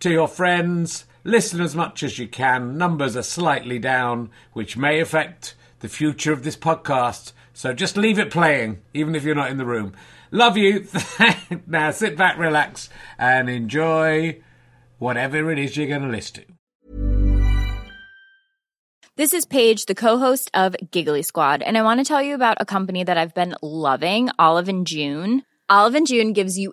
to your friends. Listen as much as you can. Numbers are slightly down, which may affect the future of this podcast. So just leave it playing, even if you're not in the room. Love you. now sit back, relax, and enjoy whatever it is you're going to listen to. This is Paige, the co-host of Giggly Squad, and I want to tell you about a company that I've been loving, Olive and June. Olive and June gives you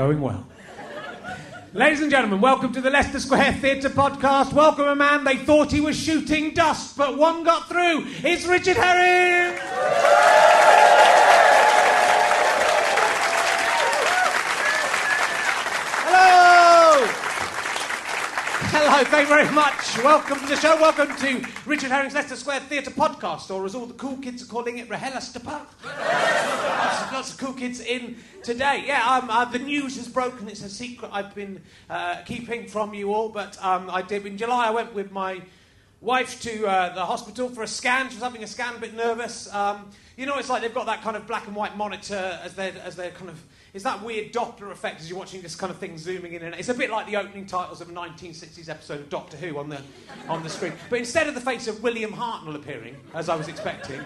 Going well. Ladies and gentlemen, welcome to the Leicester Square Theatre podcast. Welcome a man they thought he was shooting dust, but one got through. It's Richard Herring! Hello, thank you very much. Welcome to the show. Welcome to Richard Herring's Leicester Square Theatre podcast, or as all the cool kids are calling it, Rahela Stapa. lots, lots of cool kids in today. Yeah, um, uh, the news has broken. It's a secret I've been uh, keeping from you all, but um, I did. In July, I went with my wife to uh, the hospital for a scan. She was having a scan, a bit nervous. Um, you know, it's like they've got that kind of black and white monitor as they're, as they're kind of. It's that weird Doppler effect as you're watching this kind of thing zooming in and It's a bit like the opening titles of a 1960s episode of Doctor Who on the, on the screen. But instead of the face of William Hartnell appearing, as I was expecting,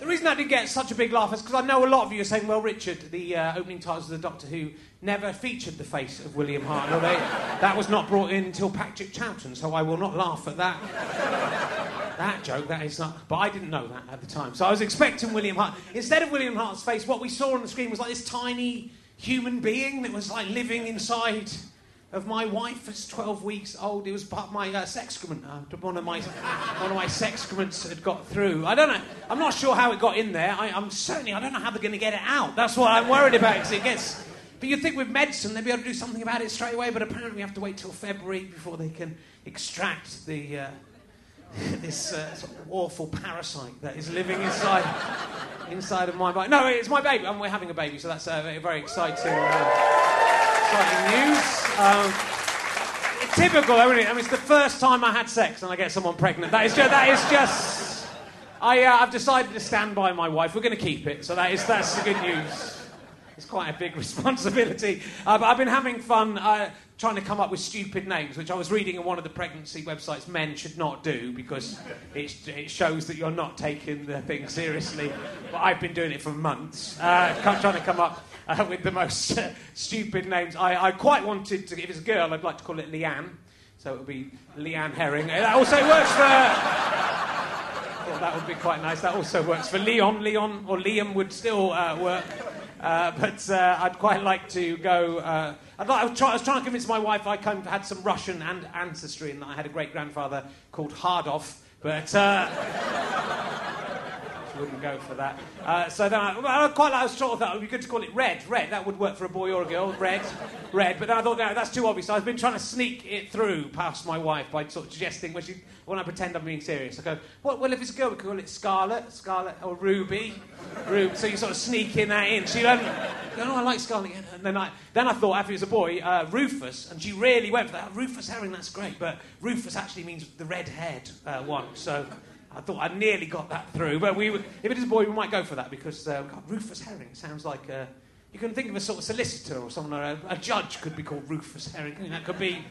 the reason I did get such a big laugh is because I know a lot of you are saying, well, Richard, the uh, opening titles of the Doctor Who never featured the face of William Hartnell. They, that was not brought in until Patrick Troughton, so I will not laugh at that. That joke, that is not. But I didn't know that at the time. So I was expecting William Hart. Instead of William Hart's face, what we saw on the screen was like this tiny human being that was like living inside of my wife as 12 weeks old. It was part of my uh, excrement. Uh, one of my one of my excrements had got through. I don't know. I'm not sure how it got in there. I, am certainly. I don't know how they're going to get it out. That's what I'm worried about because it gets. But you'd think with medicine they'd be able to do something about it straight away. But apparently we have to wait till February before they can extract the. Uh, this uh, sort of awful parasite that is living inside inside of my body. No, it's my baby, and we're having a baby, so that's uh, very, exciting, uh, exciting news. Um, typical, isn't it? I mean, it's the first time I had sex and I get someone pregnant. That is just. That is just I, uh, I've decided to stand by my wife. We're going to keep it, so that is that's the good news. It's quite a big responsibility. Uh, but I've been having fun uh, trying to come up with stupid names, which I was reading in one of the pregnancy websites men should not do because it, shows that you're not taking the thing seriously. But I've been doing it for months, uh, trying to come up uh, with the most uh, stupid names. I, I quite wanted to, if it's a girl, I'd like to call it Leanne. So it would be Leanne Herring. That also works for. Well, that would be quite nice. That also works for Leon. Leon or Liam would still uh, work. Uh, but uh, I'd quite like to go. Uh, I'd like, I, was try, I, was trying to convince my wife I of had some Russian and ancestry and that I had a great grandfather called Hardov. But uh, wouldn't go for that. Uh, so then I, I quite like, I sort of thought it would be good to call it Red. Red, that would work for a boy or a girl. Red, Red. But then I thought, no, that's too obvious. So I've been trying to sneak it through past my wife by sort of suggesting when, she, when I pretend I'm being serious. I go, well, well, if it's a girl, we call it Scarlet, Scarlet, or Ruby. Ruby. So you sort of sneak in that in. She went, no, I like Scarlet. And then I, then I thought, after it was a boy, uh, Rufus, and she really went for that. Rufus Herring, that's great. But Rufus actually means the red haired uh, one. So I thought I nearly got that through, but we, if it is a boy, we might go for that because uh, God, Rufus Herring sounds like uh, you can think of a sort of solicitor or someone, or a, a judge could be called Rufus Herring. That could be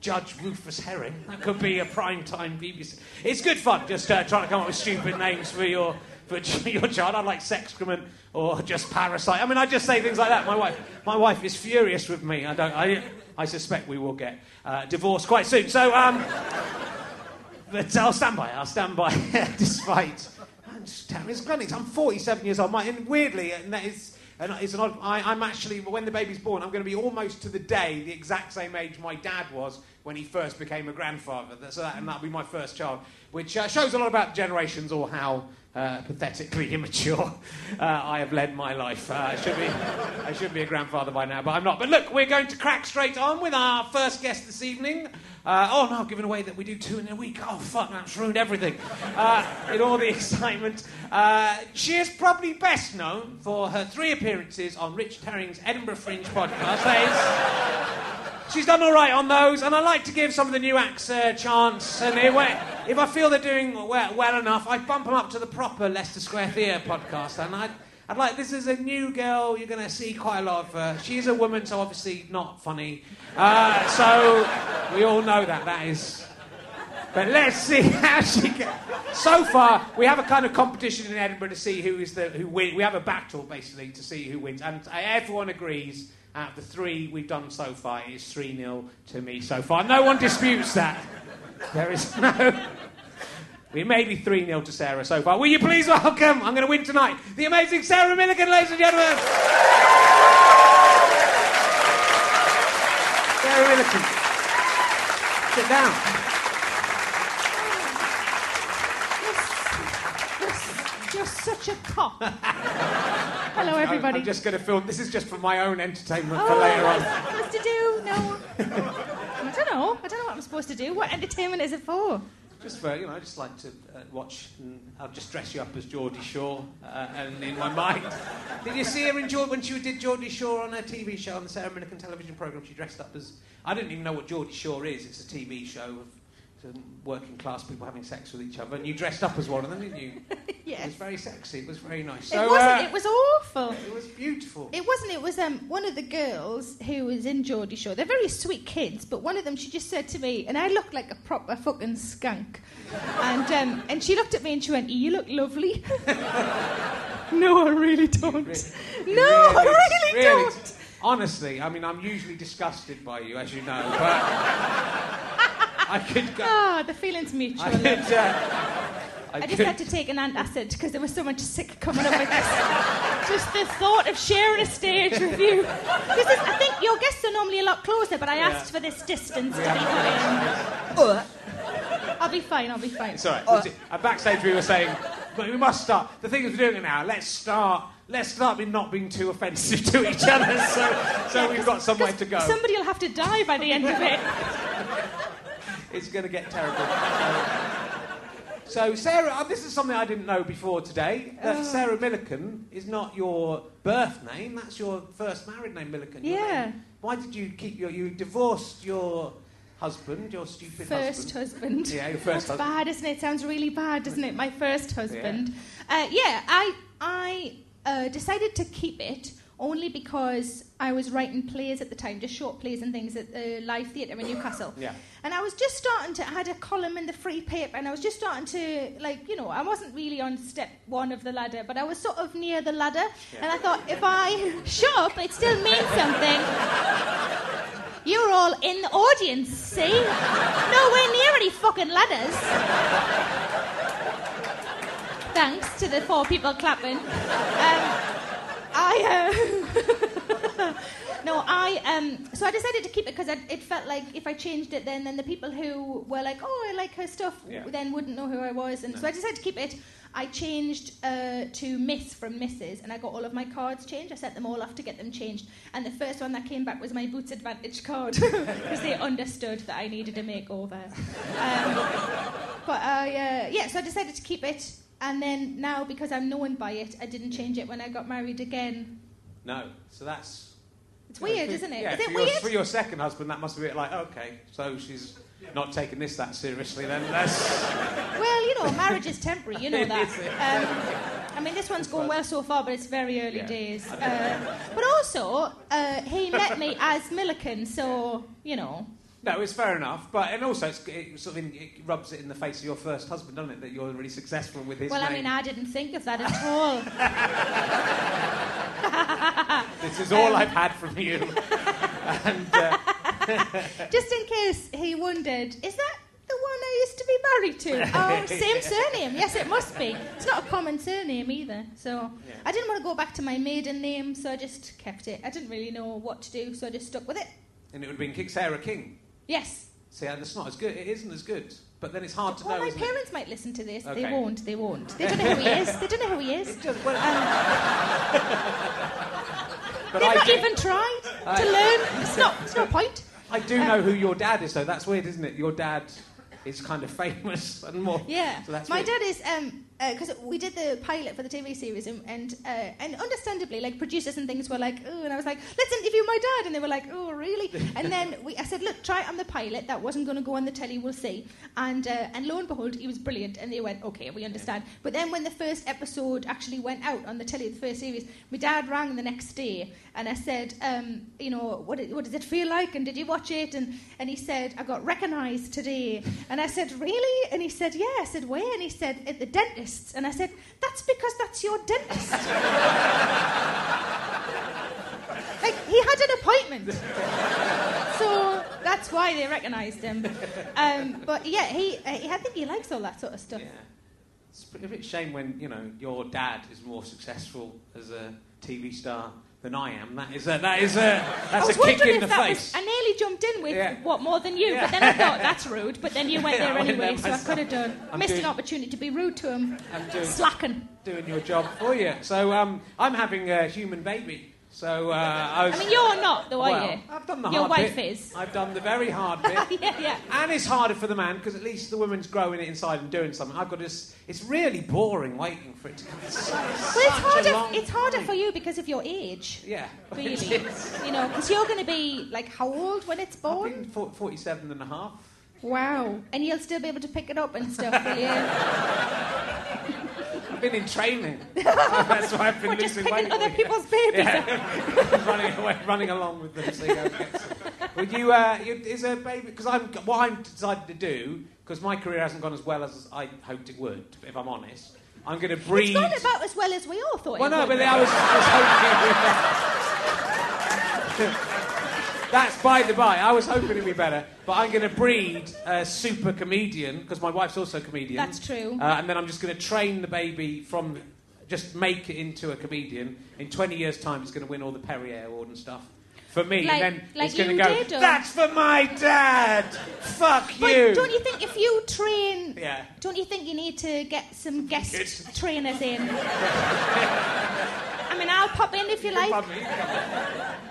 Judge Rufus Herring. That could be a prime time BBC. It's good fun just uh, trying to come up with stupid names for your for your child. I like excrement or just parasite. I mean, I just say things like that. My wife, my wife is furious with me. I don't. I, I suspect we will get uh, divorced quite soon. So. Um, but I'll stand by. I'll stand by, despite. I'm just It's funny. I'm 47 years old. My, and weirdly, and that is, and it's an odd. I, am actually when the baby's born, I'm going to be almost to the day the exact same age my dad was when he first became a grandfather. So that, and that'll be my first child, which uh, shows a lot about generations or how uh, pathetically immature uh, I have led my life. Uh, I, should be, I should be a grandfather by now, but I'm not. But look, we're going to crack straight on with our first guest this evening. Uh, oh no, giving away that we do two in a week. Oh fuck, that's ruined everything. Uh, in all the excitement. Uh, she is probably best known for her three appearances on Rich Herring's Edinburgh Fringe podcast. she's done all right on those, and I like to give some of the new acts a chance. And if I feel they're doing well, well enough, I bump them up to the proper Leicester Square Theatre podcast. And I'd, I'd like, this is a new girl, you're going to see quite a lot of her. She's a woman, so obviously not funny. Uh, so we all know that, that is. But let's see how she gets. So far, we have a kind of competition in Edinburgh to see who is the who win. We have a battle basically to see who wins, and everyone agrees. Out of the three we've done so far, it's three 0 to me so far. No one disputes that. There is no. We may be 3 0 to Sarah so far. Will you please welcome, I'm going to win tonight, the amazing Sarah Millican, ladies and gentlemen. Sarah Millican. Sit down. You're such a cop. Hello, everybody. I'm just going to film. This is just for my own entertainment oh, for later what on. am I supposed to do? No. I don't know. I don't know what I'm supposed to do. What entertainment is it for? Just for, you know, I just like to uh, watch, and I'll just dress you up as Geordie Shore, uh, and in my mind. did you see her in Geordie, when she did Geordie Shore on her TV show on the Millican television programme? She dressed up as. I didn't even know what Geordie Shore is. It's a TV show of working class people having sex with each other, and you dressed up as one of them, didn't you? yes. It was very sexy. It was very nice. So, it wasn't. Uh, it was awful. It was beautiful. It wasn't. It was um, one of the girls who was in Geordie Shore. They're very sweet kids, but one of them, she just said to me, and I looked like a proper fucking skunk, and um, and she looked at me and she went, "You look lovely." no, I really don't. Really, no, really, I really, really don't. Honestly, I mean, I'm usually disgusted by you, as you know, but. I could go. Oh, the feeling's mutual. I, could, uh, I, I just had to take an antacid because there was so much sick coming up with this. just the thought of sharing a stage with you. This is, I think your guests are normally a lot closer, but I yeah. asked for this distance to be put in. I'll be fine, I'll be fine. It's all right. Uh, At backstage, we were saying, but we must start. The thing is, we're doing it now. Let's start. Let's start with not being too offensive to each other, so, so yeah, we've got somewhere to go. Somebody will have to die by the end of it it's going to get terrible. so, Sarah, uh, this is something I didn't know before today. That uh, Sarah Millican is not your birth name. That's your first married name, Millican. Yeah. Name. Why did you keep your... You divorced your husband, your stupid first husband. husband. Yeah, your first That's husband. bad, isn't it? Sounds really bad, doesn't it? My first husband. Yeah, uh, yeah I, I uh, decided to keep it only because I was writing plays at the time, just short plays and things at the Live Theatre in Newcastle. Yeah. And I was just starting to, I had a column in the free paper, and I was just starting to, like, you know, I wasn't really on step one of the ladder, but I was sort of near the ladder. And I thought, if I shut up, it still means something. You're all in the audience, see? Nowhere near any fucking ladders. Thanks to the four people clapping. Um, I. Uh, no, I. Um, so I decided to keep it because it felt like if I changed it, then then the people who were like, "Oh, I like her stuff," Yeah. then wouldn't know who I was, and so I decided to keep it. I changed uh, to Miss from Mrs. and I got all of my cards changed. I sent them all off to get them changed. And the first one that came back was my Boots Advantage card because they understood that I needed a makeover. Um, but I, uh, yeah, so I decided to keep it. And then now, because I'm known by it, I didn't change it when I got married again. No. So that's. It's weird, isn't it? Yeah, Is it for, your, weird? for your second husband, that must be like, okay, so she's not taking this that seriously then. That's. Well, you know, marriage is temporary, you know that. Um, I mean, this one's going well so far, but it's very early Yeah. days. Uh, but also, uh, he met me as Millican, so, you know. No, it's fair enough, but and also it's, it sort of in, it rubs it in the face of your first husband, doesn't it? That you're really successful with his Well, I mean, I didn't think of that at all. This is all I've had from you. and uh, Just in case he wondered, is that the one I used to be married to? Oh, same surname. Yes, it must be. It's not a common surname either. So Yeah. I didn't want to go back to my maiden name, so I just kept it. I didn't really know what to do, so I just stuck with it. and it would have been Sarah King. Yes. See, and it's not as good. It isn't as good. But then it's hard to Well, know. my isn't it? parents might listen to this. They Okay. won't. They won't. They don't know who he is. They don't know who he is. Does- well, Um, but they've I not do, even tried to learn. It's not. It's no point. I do know who your dad is, though. That's weird, isn't it? Your dad is kind of famous and more. Yeah. So that's My weird. dad is um because we did the pilot for the TV series and and, uh, and understandably like producers and things were like oh and I was like let's interview my dad and they were like oh really? And then we I said look try it on the pilot that wasn't going to go on the telly we'll see. And uh, and lo and behold he was brilliant and they went okay we understand. But then when the first episode actually went out on the telly the first series my dad rang the next day and I said um you know what what does it feel like and did you watch it? And and he said I got recognised today. And I said really? And he said yeah. I said where? And he said at the dentist's. And I said that's because that's your dentist. Like he had an appointment. So that's why they recognised him. Um, but yeah he, uh, he I think he likes all that sort of stuff. Yeah. It's a bit shame when, you know, your dad is more successful as a TV star than I am. That is a, that is a, I that's a kick in the that face. was. I nearly jumped in with Yeah. what more than you, Yeah. but then I thought that's rude. But then you went Yeah, there anyway, so I could have done. I'm Missed doing- an opportunity to be rude to him. I'm doing- Slacking. Doing your job for you. So um, I'm having a human baby. So uh, I was. I mean, you're not, though, are well, you? I've done the hard. Your hard wife bit. is. I've done the very hard bit. yeah, yeah. And it's harder for the man because at least the woman's growing it inside and doing something. I've got to it's really boring waiting for it to come. It's, Well, it's harder. It's harder time. for you because of your age. Yeah. Really, you know, because you're going to be like how old when it's born? for- 47 and a half. Wow, and you'll still be able to pick it up and stuff, will you? I've been in training. That's why I've been Or just losing weight. picking other people's babies up. Yeah. running away, running along with them. So you go get some. Would you? Uh, you is a baby? Because I'm what I'm decided to do because my career hasn't gone as well as I hoped it would. If I'm honest, I'm going to breed. It's gone about as well as we all thought. Well, it no, would. but I was, I was hoping. That's by the by. I was hoping it'd be better, but I'm going to breed a super comedian because my wife's also a comedian. That's true. Uh, and then I'm just going to train the baby from, just make it into a comedian. In 20 years' time, it's going to win all the Perrier Award and stuff. For me, Like- and then like it's going to go. did, That's for my dad. Fuck But you. don't you think if you train, Yeah. don't you think you need to get some guest trainers in? I mean, I'll pop in if you like. Probably.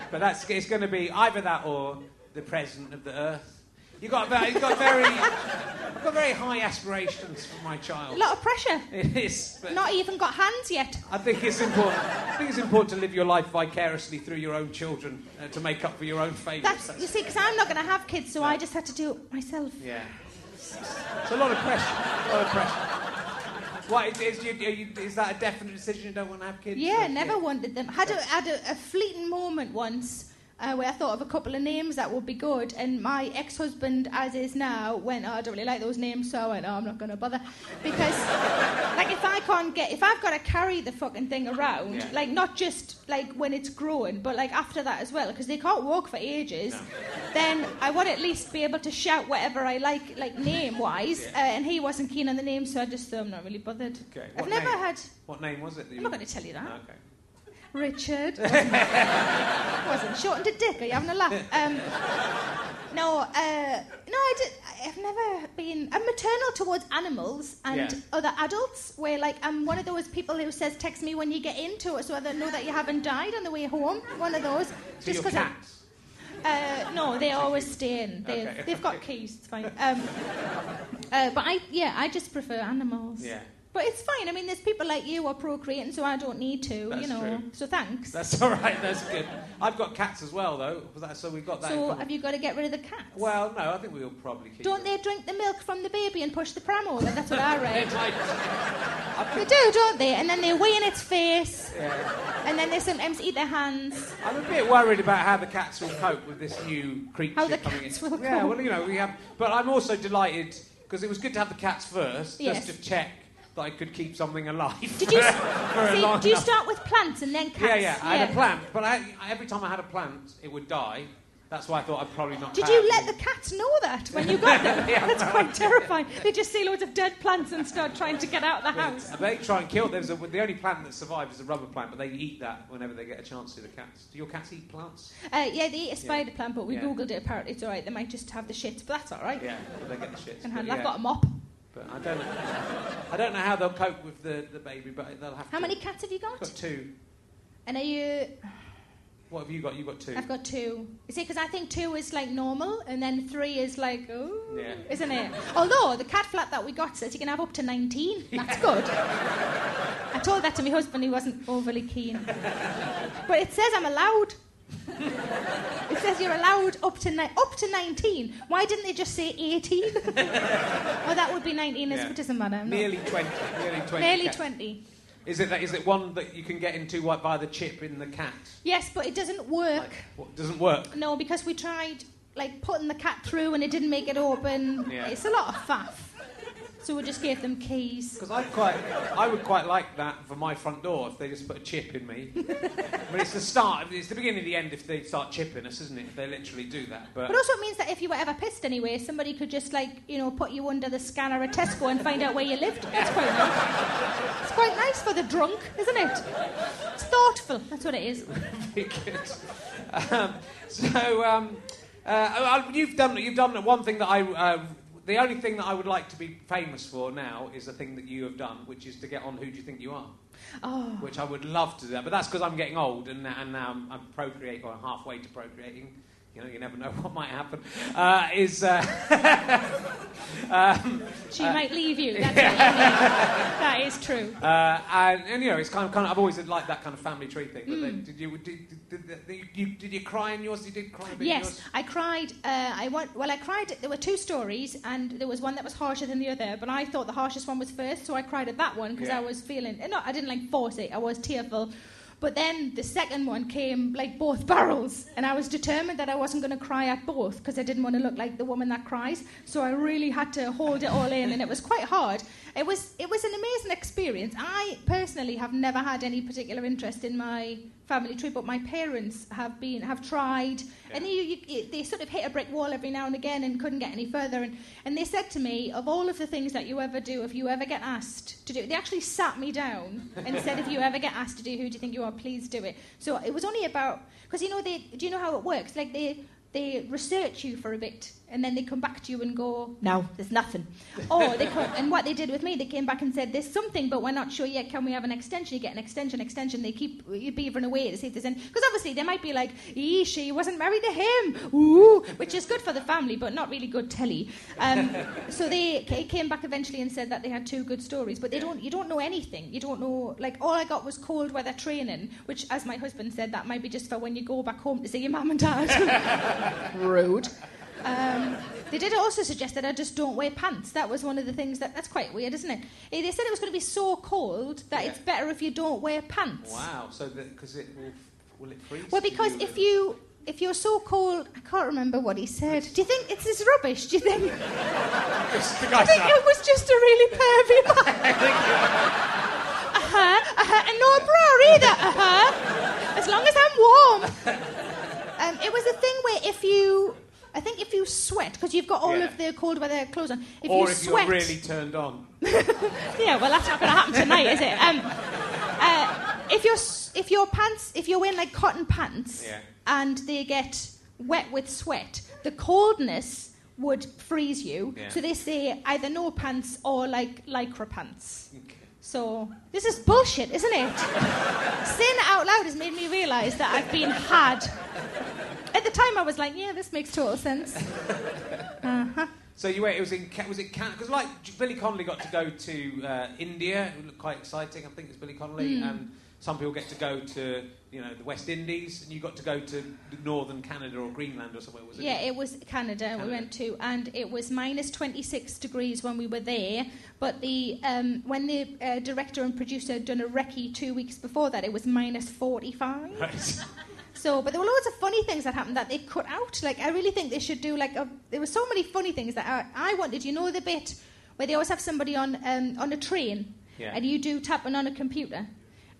But that's it's going to be either that or the president of the earth. You got very, you got very, I've got very high aspirations for my child. A lot of pressure. It is. But Not even got hands yet. I think it's important. I think it's important to live your life vicariously through your own children uh, to make up for your own failures. That's you see, because I'm not going to have kids, so I just had to do it myself. yeah. It's a lot of pressure. A lot of pressure. What is, is, you, you, is that a definite decision? You don't want to have kids? Yeah, never wanted them. Had a, had a, a fleeting moment once uh, where I thought of a couple of names that would be good, and my ex-husband, as is now, went, "Oh, I don't really like those names," so I went, "Oh, I'm not going to bother," because, like, if I can't get, if I've got to carry the fucking thing around, Yeah. like, not just like when it's growing, but like after that as well, because they can't walk for ages, then I would at least be able to shout whatever I like, like name-wise. Uh, and he wasn't keen on the name, so I just thought I'm not really bothered. Okay. I've What never name? had. What name was it? I'm not going to tell you that. Okay. Richard. wasn't shortened to Dick. Are you having a laugh? Um, no, uh, no, I did, I've never been. I'm maternal towards animals and Yeah. other adults. Where like I'm one of those people who says, "Text me when you get into it, so I know that you haven't died on the way home." One of those. So your 'cause I- cats? uh, no, they always stay in. They've, Okay. they've got keys. It's fine. Um, uh, but I, yeah, I just prefer animals. Yeah. But it's fine. I mean, there's people like you who are procreating, so I don't need to. That's you know. true. So thanks. That's all right. That's good. I've got cats as well, though. So we've got that. So have you got to get rid of the cats? Well, no. I think we'll probably keep. don't them. they drink the milk from the baby and push the pram over? That's what I read. I they do, don't they? And then they wee in its face, yeah. and then they sometimes eat their hands. I'm a bit worried about how the cats will cope with this new creature How the coming cats in. will yeah, cope. well, you know, we have. But I'm also delighted because it was good to have the cats first, Yes. just to check that I could keep something alive. Did you, see, do you start with plants and then cats? Yeah, yeah. I had a plant, but I, every time I had a plant, it would die. That's why I thought I'd probably not. Did you let the cats know that when you got them? Yeah, That's quite terrifying. They just see loads of dead plants and start trying to get out of the house. They try and kill. There's a, the only plant that survives is a rubber plant, but they eat that whenever they get a chance to. The cats. Do your cats eat plants? Uh, yeah, they eat a spider plant, but we Yeah. googled it. Apparently, it's all right. They might just have the shits, but that's all right. Yeah, they get the shits. But handle. yeah. I've got a mop. But I don't know. I don't know how they'll cope with the, the baby, but they'll have How to. many cats have you got? I've got two. And are you? What have you got? You've got two. I've got two. You see, because I think two is like normal, and then three is like, oh, Yeah. isn't it? Although the cat flat that we got says you can have up to 19. That's good. I told that to my husband, he wasn't overly keen. But it says I'm allowed. It says you're allowed up to ni- up to 19. Why didn't they just say 18? well, that would be 19. Yeah. It doesn't matter. I'm not- Nearly twenty. Nearly twenty. Nearly cats. 20. Is it that? Is it one that you can get into like, via the chip in the cat? Yes, but it doesn't work. Like, what, doesn't work. No, because we tried like putting the cat through and it didn't make it open. Yeah. It's a lot of faff. So we just gave them keys. Because I quite, I would quite like that for my front door if they just put a chip in me. but it's the start, it's the beginning of the end if they start chipping us, isn't it? If they literally do that. But But also it means that if you were ever pissed anyway, somebody could just like, you know, put you under the scanner at Tesco and find out where you lived. That's quite nice. It's quite nice for the drunk, isn't it? It's thoughtful. That's what it is. Very good. Um, so um, uh, uh, you've done you've done one thing that I. Uh, the only thing that I would like to be famous for now is the thing that you have done, which is to get on Who Do You Think You Are? Oh. Which I would love to do that, but that's because I'm getting old and, and now I'm, I'm procreate or halfway to procreating. You know, you never know what might happen. Uh, is uh, um, She might leave you. That's what. That is true. Uh, and, and you know, it's kind of, kind of. I've always liked that kind of family tree thing. But Hmm. then, did you did, did, did, you did you cry in yours? You did cry a bit in Yes, yours. I cried. Uh, I want. Well, I cried. There were two stories, and there was one that was harsher than the other. But I thought the harshest one was first, so I cried at that one because Yeah. I was feeling. No, I didn't like force it. I was tearful. But then the second one came like both barrels, and I was determined that I wasn't going to cry at both because I didn't want to look like the woman that cries. So I really had to hold it all in, and it was quite hard. It was it was an amazing experience. I personally have never had any particular interest in my family tree, but my parents have been have tried, and you, you, you- they sort of hit a brick wall every now and again and couldn't get any further. And, and they said to me, of all of the things that you ever do, if you ever get asked to do, they actually sat me down and said, if you ever get asked to do, who do you think you are? Please do it. So it was only about because you know they do you know how it works? Like they they research you for a bit and then they come back to you and go, no, there's nothing. Or they come, and what they did with me, they came back and said, there's something, but we're not sure yet. Can we have an extension? You get an extension, extension. They keep beavering away to see if there's any. Because obviously they might be like, ee, she wasn't married to him, ooh, which is good for the family, but not really good telly. Um, so they came back eventually and said that they had two good stories, but they don't. You don't know anything. You don't know. Like all I got was cold weather training, which, as my husband said, that might be just for when you go back home to see your mum and dad. Rude. Um, They did also suggest that I just don't wear pants. That was one of the things that that's quite weird, isn't it? Eh, They said it was going to be so cold that Yeah. it's better if you don't wear pants. Wow. So because it will will it freeze? Well, because you if you if you're so cold, I can't remember what he said. Do you think it's this rubbish? Do you think? I think it was just a really pervy man. uh-huh, uh-huh, and no bra either. Uh-huh. As long as I'm warm. Um, it was a thing where if you, I think if you sweat because you've got all Yeah. of the cold weather clothes on. If or you if sweat, you're really turned on. yeah, well, that's not going to happen tonight, is it? Um, uh, if your if your pants, if you're wearing like cotton pants, Yeah. and they get wet with sweat, the coldness would freeze you. Yeah. So they say either no pants or like lycra pants. So this is bullshit, isn't it? Saying it out loud has made me realise that I've been had. At the time, I was like, "Yeah, this makes total sense." So you went. It was in. Was it Canada? Because like Billy Connolly got to go to uh, India. It looked quite exciting. I think it's Billy Connolly, Hmm. and some people get to go to you know the West Indies, and you got to go to northern Canada or Greenland or somewhere. Was it? Yeah, it was Canada, Canada. we went to, and it was minus 26 degrees when we were there. But the um, when the uh, director and producer had done a recce two weeks before that, it was minus 45. Right. So, but there were loads of funny things that happened that they cut out. Like, I really think they should do like a. There were so many funny things that I, I wanted. You know the bit where they always have somebody on um, on a train, Yeah. and you do tapping on a computer,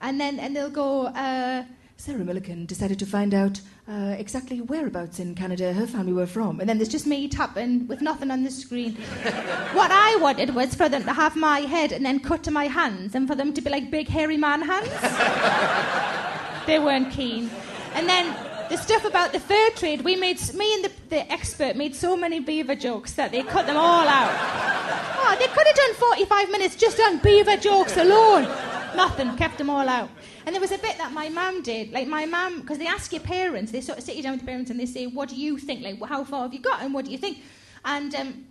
and then and they'll go. Uh, Sarah Millican decided to find out uh, exactly whereabouts in Canada her family were from, and then there's just me tapping with nothing on the screen. what I wanted was for them to have my head and then cut to my hands, and for them to be like big hairy man hands they weren't keen. And then the stuff about the fur trade, we made me and the, the expert made so many beaver jokes that they cut them all out. Oh, they could have done 45 minutes just on beaver jokes alone. Nothing, kept them all out. And there was a bit that my mum did. Like my mum, because they ask your parents, they sort of sit you down with your parents and they say, "What do you think? Like, how far have you got? And what do you think?" And um,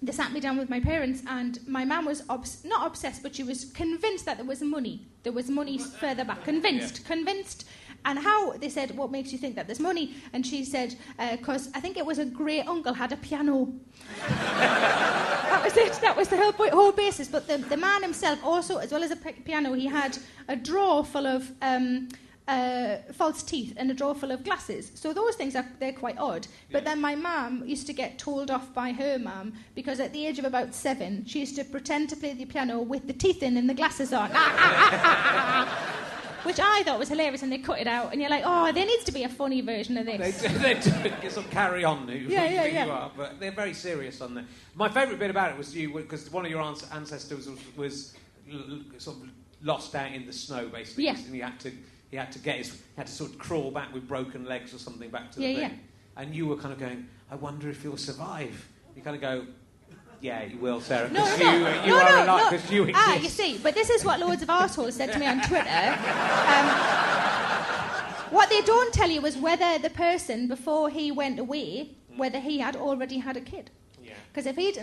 they sat me down with my parents, and my mum was obs- not obsessed, but she was convinced that there was money. There was money further back. Convinced, convinced. And how they said, "What makes you think that there's money?" And she said, "Because I think it was a great uncle had a piano." that was it. That was the whole, whole basis. But the, the man himself also, as well as a piano, he had a drawer full of um, uh, false teeth and a drawer full of glasses. So those things are they're quite odd. But then my mum used to get told off by her mum because at the age of about seven, she used to pretend to play the piano with the teeth in and the glasses on. Which I thought was hilarious, and they cut it out, and you're like, oh, there needs to be a funny version of They this. do, they do get some carry on who Yeah, who yeah, you yeah. are, but they're very serious on there. My favourite bit about it was you because one of your ancestors was, was sort of lost out in the snow basically, Yeah. and he had to he had to get his he had to sort of crawl back with broken legs or something back to the Yeah, thing. yeah. And you were kind of going, I wonder if he'll survive. You kind of go, Yeah, you will, Sarah, No, no, you, no, you no, are no, because you exist. Ah, you see, but this is what loads of arseholes said to me on Twitter. Um, what they don't tell you is whether the person, before he went away, whether he had already had a kid. Yeah. Because if he'd,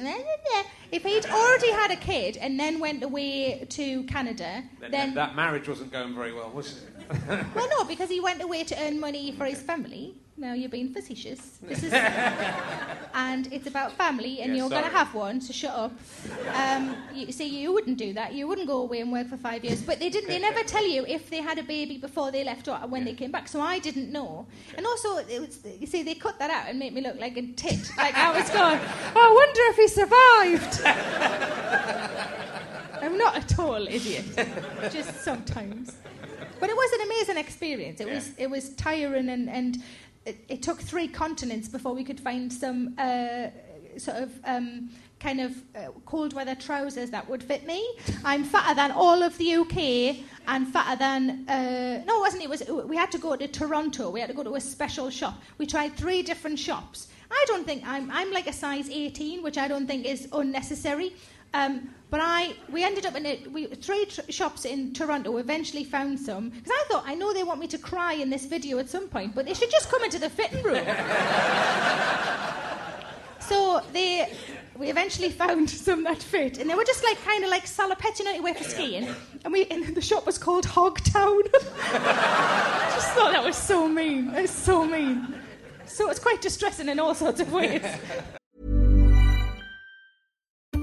if he'd already had a kid and then went away to Canada, Then, then... that marriage wasn't going very well, was it? Well, no, because he went away to earn money for his family. Now you're being facetious. This is, and it's about family, and Yeah, you're going to have one. So shut up. Um, you see, you wouldn't do that. You wouldn't go away and work for five years. But they didn't. They never tell you if they had a baby before they left or when they came back. So I didn't know. And also, it was, you see, they cut that out and made me look like a tit. Like I was going. I wonder if he survived. I'm not at all idiot. Just sometimes. But it was an amazing experience. It was it was tiring and and it, it took three continents before we could find some uh, sort of um, kind of uh, cold weather trousers that would fit me. I'm fatter than all of the UK and fatter than uh, no, it wasn't. It was we had to go to Toronto. We had to go to a special shop. We tried three different shops. I don't think I'm I'm like a size 18, which I don't think is unnecessary. Um, but I, we ended up in a, we, three tr- shops in Toronto. Eventually found some because I thought I know they want me to cry in this video at some point, but they should just come into the fitting room. so they, we eventually found some that fit, and they were just like kind of like salopettes, you know, you wear for skiing. And we, and the shop was called Hogtown. I just thought that was so mean. It's so mean. So it's quite distressing in all sorts of ways.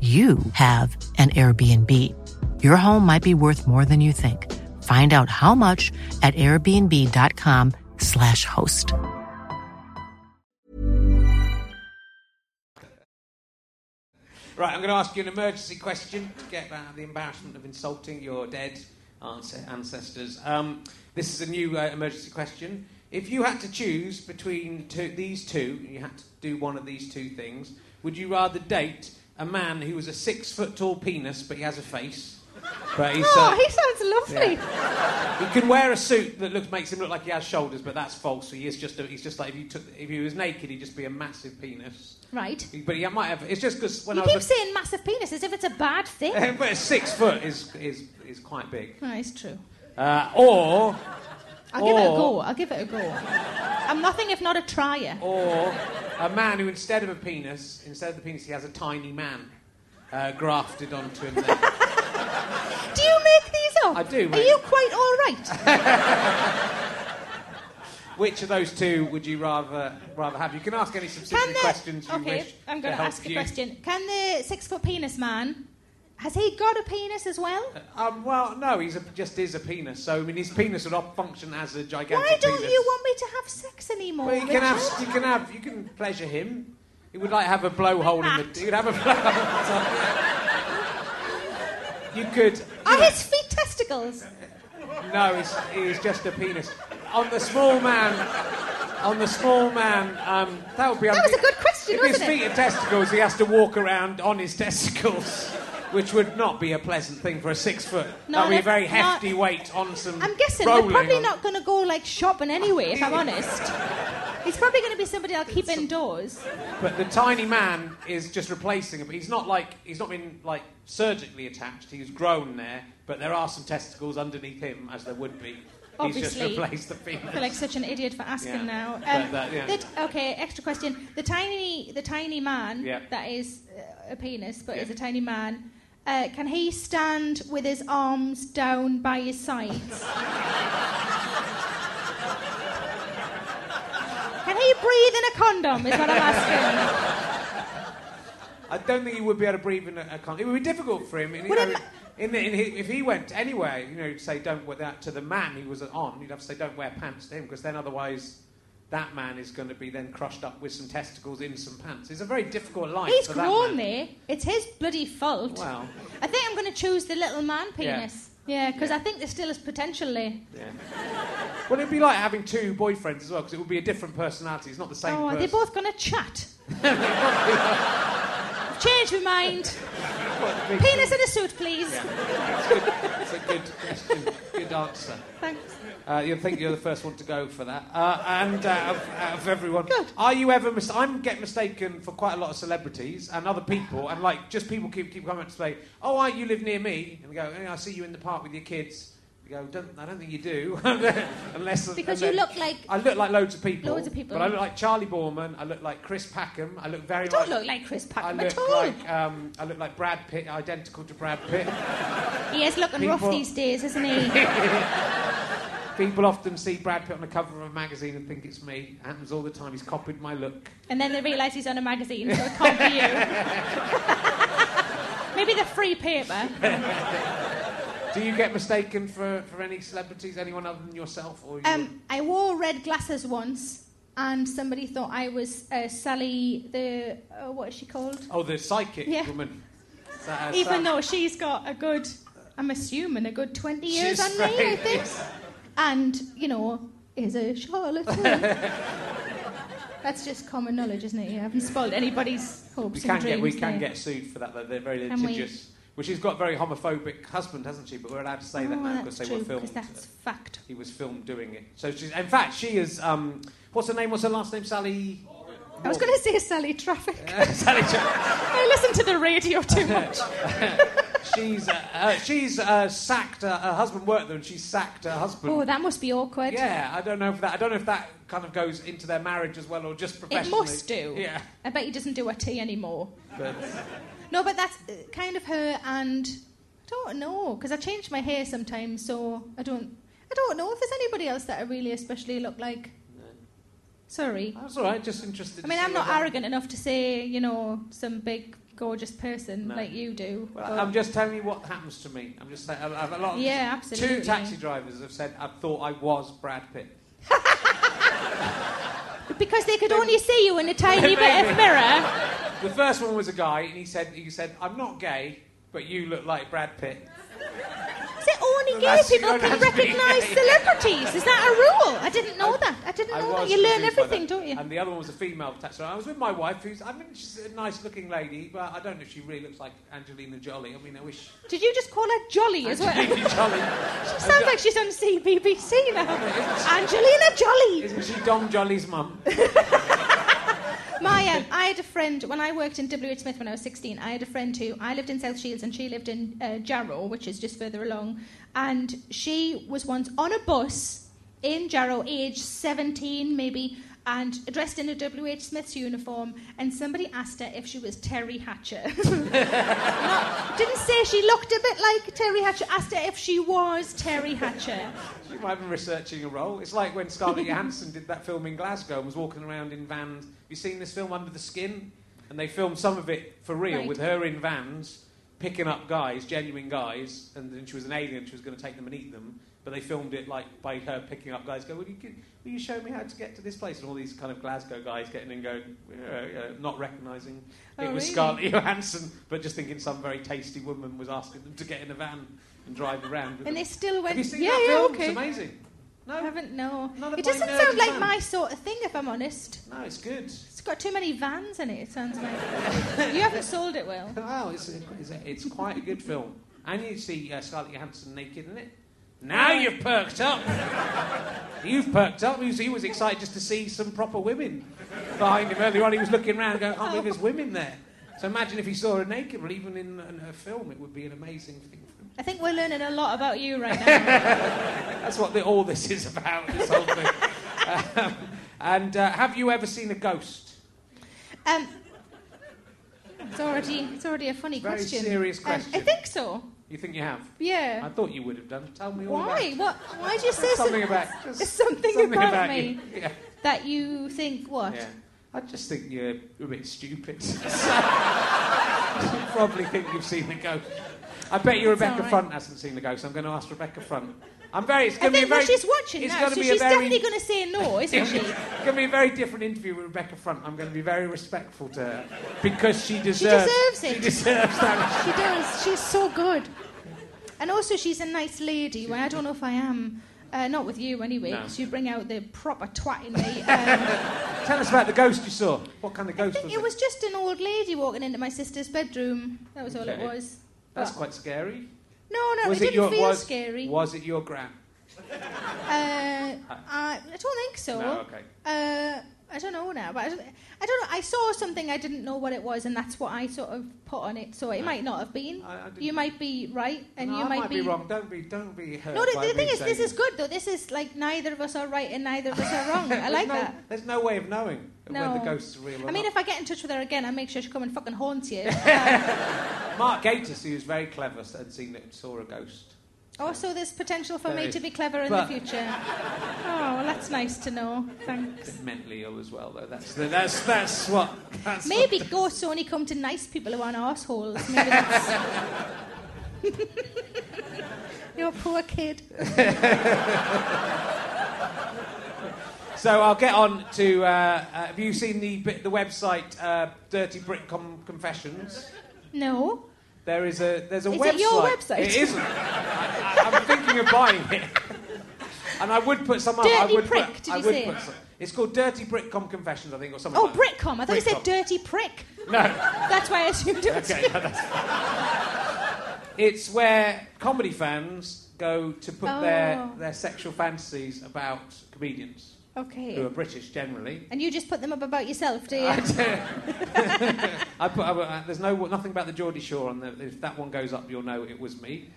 you have an Airbnb. Your home might be worth more than you think. Find out how much at airbnb.com/slash host. Right, I'm going to ask you an emergency question to get out of the embarrassment of insulting your dead ance- ancestors. Um, this is a new uh, emergency question. If you had to choose between two, these two, you had to do one of these two things, would you rather date a man who was a six foot tall penis but he has a face? But he's, Oh, uh, he sounds lovely. he can wear a suit that looks makes him look like he has shoulders, but that's false. He is just a, he's just like if you took if he was naked, he'd just be a massive penis. Right. But he might have. It's just because when You I was keep saying massive penis as if it's a bad thing. but six foot is is is quite big. no, it's true. Uh, or I'll give it a go. I'll give it a go. I'm nothing if not a trier. or a man who instead of a penis, instead of the penis, he has a tiny man uh, grafted onto him. There. Do you make these up? I do, Are you quite all right? Which of those two would you rather rather have? You can ask any specific the questions you okay? wish. I'm going to ask a you. question. Can the six foot penis man has he got a penis as well? Um, well, no, he's a, just is a penis. So I mean, his penis would not function as a gigantic Why don't penis. you want me to have sex anymore? Well, you can have, you can have, you can pleasure him. He would like have a blowhole in the. You'd have a blowhole. you could. Are his feet testicles? No, he's, he's just a penis. On the small man, on the small man, um, that would be. That was a good question, If his wasn't it? feet are testicles, he has to walk around on his testicles, which would not be a pleasant thing for a six foot. No, that would be a very not- hefty weight on some. I'm guessing they're probably on- not going to go like shopping anyway. If I'm honest, he's probably going to be somebody I'll keep indoors. But the tiny man is just replacing him. He's not like he's not been like surgically attached. He's grown there, but there are some testicles underneath him, as there would be. He's just Obviously. replaced the penis. I feel like such an idiot for asking Yeah. now. Um, That- that- yeah. the- okay, extra question. The tiny, the tiny man Yeah. that is uh, a penis, but is a tiny man. Uh, can he stand with his arms down by his sides? can he breathe in a condom? Is what I'm asking. I don't think he would be able to breathe in a, a con- It would be difficult for him. In, Would know, it in, in, hi- if he went anywhere, you know, say don't wear that to the man he was on, you'd have to say don't wear pants to him because then otherwise that man is going to be then crushed up with some testicles in some pants. It's a very difficult life He's for grown that man. there. It's his bloody fault. Well, I think I'm going to choose the little man Yeah. penis. Yeah, because I think there still is potential there. yeah. well, it'd be like having two boyfriends as well because it would be a different personality. It's not the same Oh, are person. they both going to chat? I've changed my mind. Penis in a suit, please. Yeah. It's a good question. Good answer. Thanks. Uh, you think you're the first one to go for that. Uh, and uh, out, of, out of everyone, Good. are you ever? Mis- I'm get mistaken for quite a lot of celebrities and other people, and like just people keep keep coming up to say, "Oh, I, you live near me," and we go, "Hey, "I see you in the park with your kids." You go, don't, I don't think you do. Unless Because you look like- I look like loads of people. Loads of people. But I look like Charley Boorman. I look like Chris Packham. I look very don't much. look like Chris I Packham look at all. like um, I look like Brad Pitt, identical to Brad Pitt. He is looking rough these days, isn't he? People often see Brad Pitt on the cover of a magazine and think it's me. It happens all the time. He's copied my look. and then they realise he's on a magazine, so it can't be you. Maybe the free paper. Do you get mistaken for, for any celebrities, anyone other than yourself? Or you- Um, I wore red glasses once, and somebody thought I was uh, Sally, the uh, what is she called? oh, the psychic Yeah. woman. Is that, Even though she's got a good, I'm assuming a good 20 years She's on me, I think. And, you know, is a charlatan. That's just common knowledge, isn't it? You haven't spoiled anybody's hopes We can and dreams. get we can get sued for that though. They're very Can we? litigious. Well, she's got a very homophobic husband, hasn't she? But we're allowed to say that oh, now that's because they true, were filmed. 'cause that's fact. He was filmed doing it. So she's, in fact, she is. Um, what's her name? What's her last name? Sally. I was going to say Sally Traffic. Sally. Ch- I listen to the radio too much. She's uh, uh, she's uh, sacked. Uh, her husband worked there, and she's sacked her husband. Oh, that must be awkward. yeah, I don't know if that. I don't know if that kind of goes into their marriage as well, or just professionally. It professionally. must do. Yeah, I bet he doesn't do a tea anymore. but No, but that's uh, kind of her, and I don't know because I change my hair sometimes, so I don't. I don't know if there's anybody else that I really especially look like. Sorry. that's all right. Just interested. I mean, I'm not arrogant enough to say, you know, some big, gorgeous person No. like you do. Well, I'm just telling you what happens to me. I'm just saying. I've, I've a lot. Of, Yeah, absolutely. Two taxi drivers have said I thought I was Brad Pitt. because they could only see you in a tiny bit of mirror. The first one was a guy, and he said, he said, I'm not gay, but you look like Brad Pitt. Is it only gay people can have to be recognise celebrities? Is that a rule? I didn't know that. I didn't I know that. You learn everything, don't you? And the other one was a female taxi. I was with my wife, who's, I mean, she's a nice looking lady, but I don't know if she really looks like Angelina Jolie. I mean, I wish. Did you just call her Jolly as well? Angelina Jolie. Sounds like she's on CBBC now. Angelina Jolie. Isn't she Dom Jolly's mum? My, um, I had a friend when I worked in WH Smith when I was 16. I had a friend who I lived in South Shields and she lived in uh, Jarrow, which is just further along. And she was once on a bus in Jarrow, age 17 maybe, and dressed in a WH Smith's uniform. And somebody asked her if she was Teri Hatcher. Not, didn't say she looked a bit like Teri Hatcher. Asked her if she was Teri Hatcher. She might have been researching a role. It's like when Scarlett Johansson did that film in Glasgow and was walking around in vans. Have you seen this film, Under the Skin? And they filmed some of it for real Right. with her in vans, picking up guys, genuine guys, and then she was an alien, she was going to take them and eat them. But they filmed it like by her picking up guys, go, will you, will you show me how to get to this place? And all these kind of Glasgow guys getting in, and going, yeah, yeah, not recognising Oh, it was really? Scarlett Johansson, but just thinking some very tasty woman was asking them to get in a van and drive around. with And them. they still went, Have you seen yeah, that yeah, film? okay. It's amazing. No, I haven't, no. It doesn't sound like my sort of thing, if I'm honest. no, it's good. It's got too many vans in it, it sounds like. you haven't sold it well. Well, it's, it's, it's quite a good film. And you see uh, Scarlett Johansson naked in it. Now you've perked up. You've perked up. He was, he was excited just to see some proper women behind him earlier on. He was looking around going, I can't believe there's women there. So imagine if he saw her naked, well, even in, in a film, it would be an amazing thing for him. I think we're learning a lot about you right now. That's what the, all this is about, this whole thing. Um, and uh, have you ever seen a ghost? um, it's already, it's already a funny Very question. serious Um, question. I think so. You think you have? Yeah. I thought you would have done. Tell me all Why? about What? Why do you say something so- about There's something, about, me you. Yeah. that you think what? yeah. I just think you're a bit stupid. you probably think you've seen the ghost. I bet you It's Rebecca right. Front hasn't seen the ghost. I'm going to ask Rebecca Front. I'm very. It's going to be very. she's watching it's now, so she's very, definitely going to say no, isn't she? It's going to be a very different interview with Rebecca Front. I'm going to be very respectful to her because she deserves. She deserves it. She deserves that. She does. She's so good. And also, she's a nice lady. Well, I don't know if I am. Uh, not with you, anyway, No. you bring out the proper twat in me. Um, Tell us about the ghost you saw. What kind of I ghost think was it it? was just an old lady walking into my sister's bedroom. That was all it was. That's But- quite scary. No, no, was it it didn't your feel was, scary. Was it your gran? Uh, I, I don't think so. No, okay. Uh, I don't know now, but I don't, I don't know. I saw something I didn't know what it was, and that's what I sort of put on it. So it might not have been. I- I you might be right, and No, you I might, might be wrong. Don't be, don't be hurt. No, the, the thing is, this is good though. This is like neither of us are right and neither of us are wrong. I like no, that. There's no way of knowing No. whether ghosts are real or I mean, not. if I get in touch with her again, I'll make sure she come and fucking haunt you. Mark Gatiss, who's very clever, had seen it, saw a ghost. Oh, so there's potential for There me is. to be clever in But- the future. Oh, well, that's nice to know. Thanks. Mentally ill as well, though. That's the, that's that's what. That's Maybe ghosts only come to nice people who aren't assholes. Maybe that's... You're a poor kid. So I'll get on to. Uh, uh, have you seen the the website uh, Dirty Brick Com- Confessions? No. There is a there's a Is website. it your website? It isn't. I, I'm thinking of buying it, and I would put some up. I Dirty would Prick, put, did I you would say? put some, It's called Dirty Britcom Confessions, I think, or something. Oh, like that. Britcom. I thought you said dirty prick. No. That's why I assumed it was Okay, no, that's It's where comedy fans go to put their, Oh. their sexual fantasies about comedians who are British generally. And you just put them up about yourself, do you? I put, I, uh, there's no nothing about the Geordie Shore on there. If that one goes up, you'll know it was me.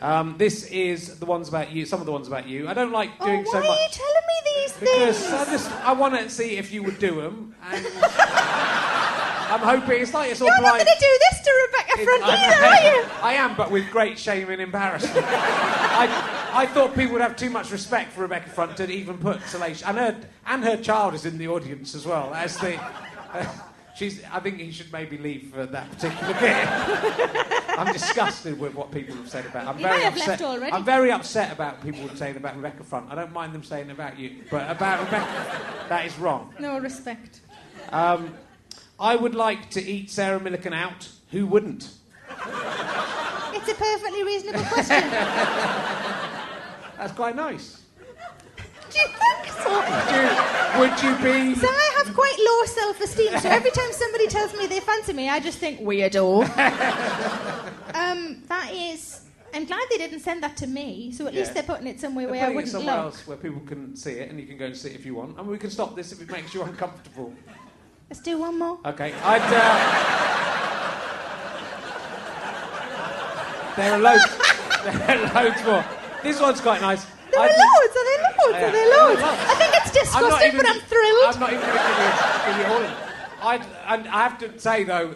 Um, this is the ones about you. Some of the ones about you. I don't like doing oh, much. why are you telling me these because things? I just I want to see if you would do them. And I'm hoping it's like it's all You're not going to do this to Rebecca Front I, either, are you? I am, but with great shame and embarrassment. I, I thought people would have too much respect for Rebecca Front to even put Salacious. And her, and her child is in the audience as well. As the, uh, she's, I think he should maybe leave for that particular bit. I'm disgusted with what people have said about. I'm You very upset. I'm very upset about people saying about Rebecca Front. I don't mind them saying about you, but about Rebecca, that is wrong. No respect. Um, I would like to eat Sarah Millican out. Who wouldn't? It's a perfectly reasonable question. That's quite nice. do you think so? Would you, would you be? So I have quite low self-esteem. So every time somebody tells me they fancy me, I just think weirdo. um, that is. I'm glad they didn't send that to me. So at Yeah. least they're putting it somewhere They're where I wouldn't somewhere look. else where people can see it, and you can go and see it if you want. I mean, we can stop this if it makes you uncomfortable. Let's do one more. Okay, I'd. Uh... there are loads. there are loads more. This one's quite nice. There are I'd- loads. Are there loads? Are there loads? Are. I think it's disgusting, but I'm thrilled. I'm not even going to give you, give you all of them. And I have to say though,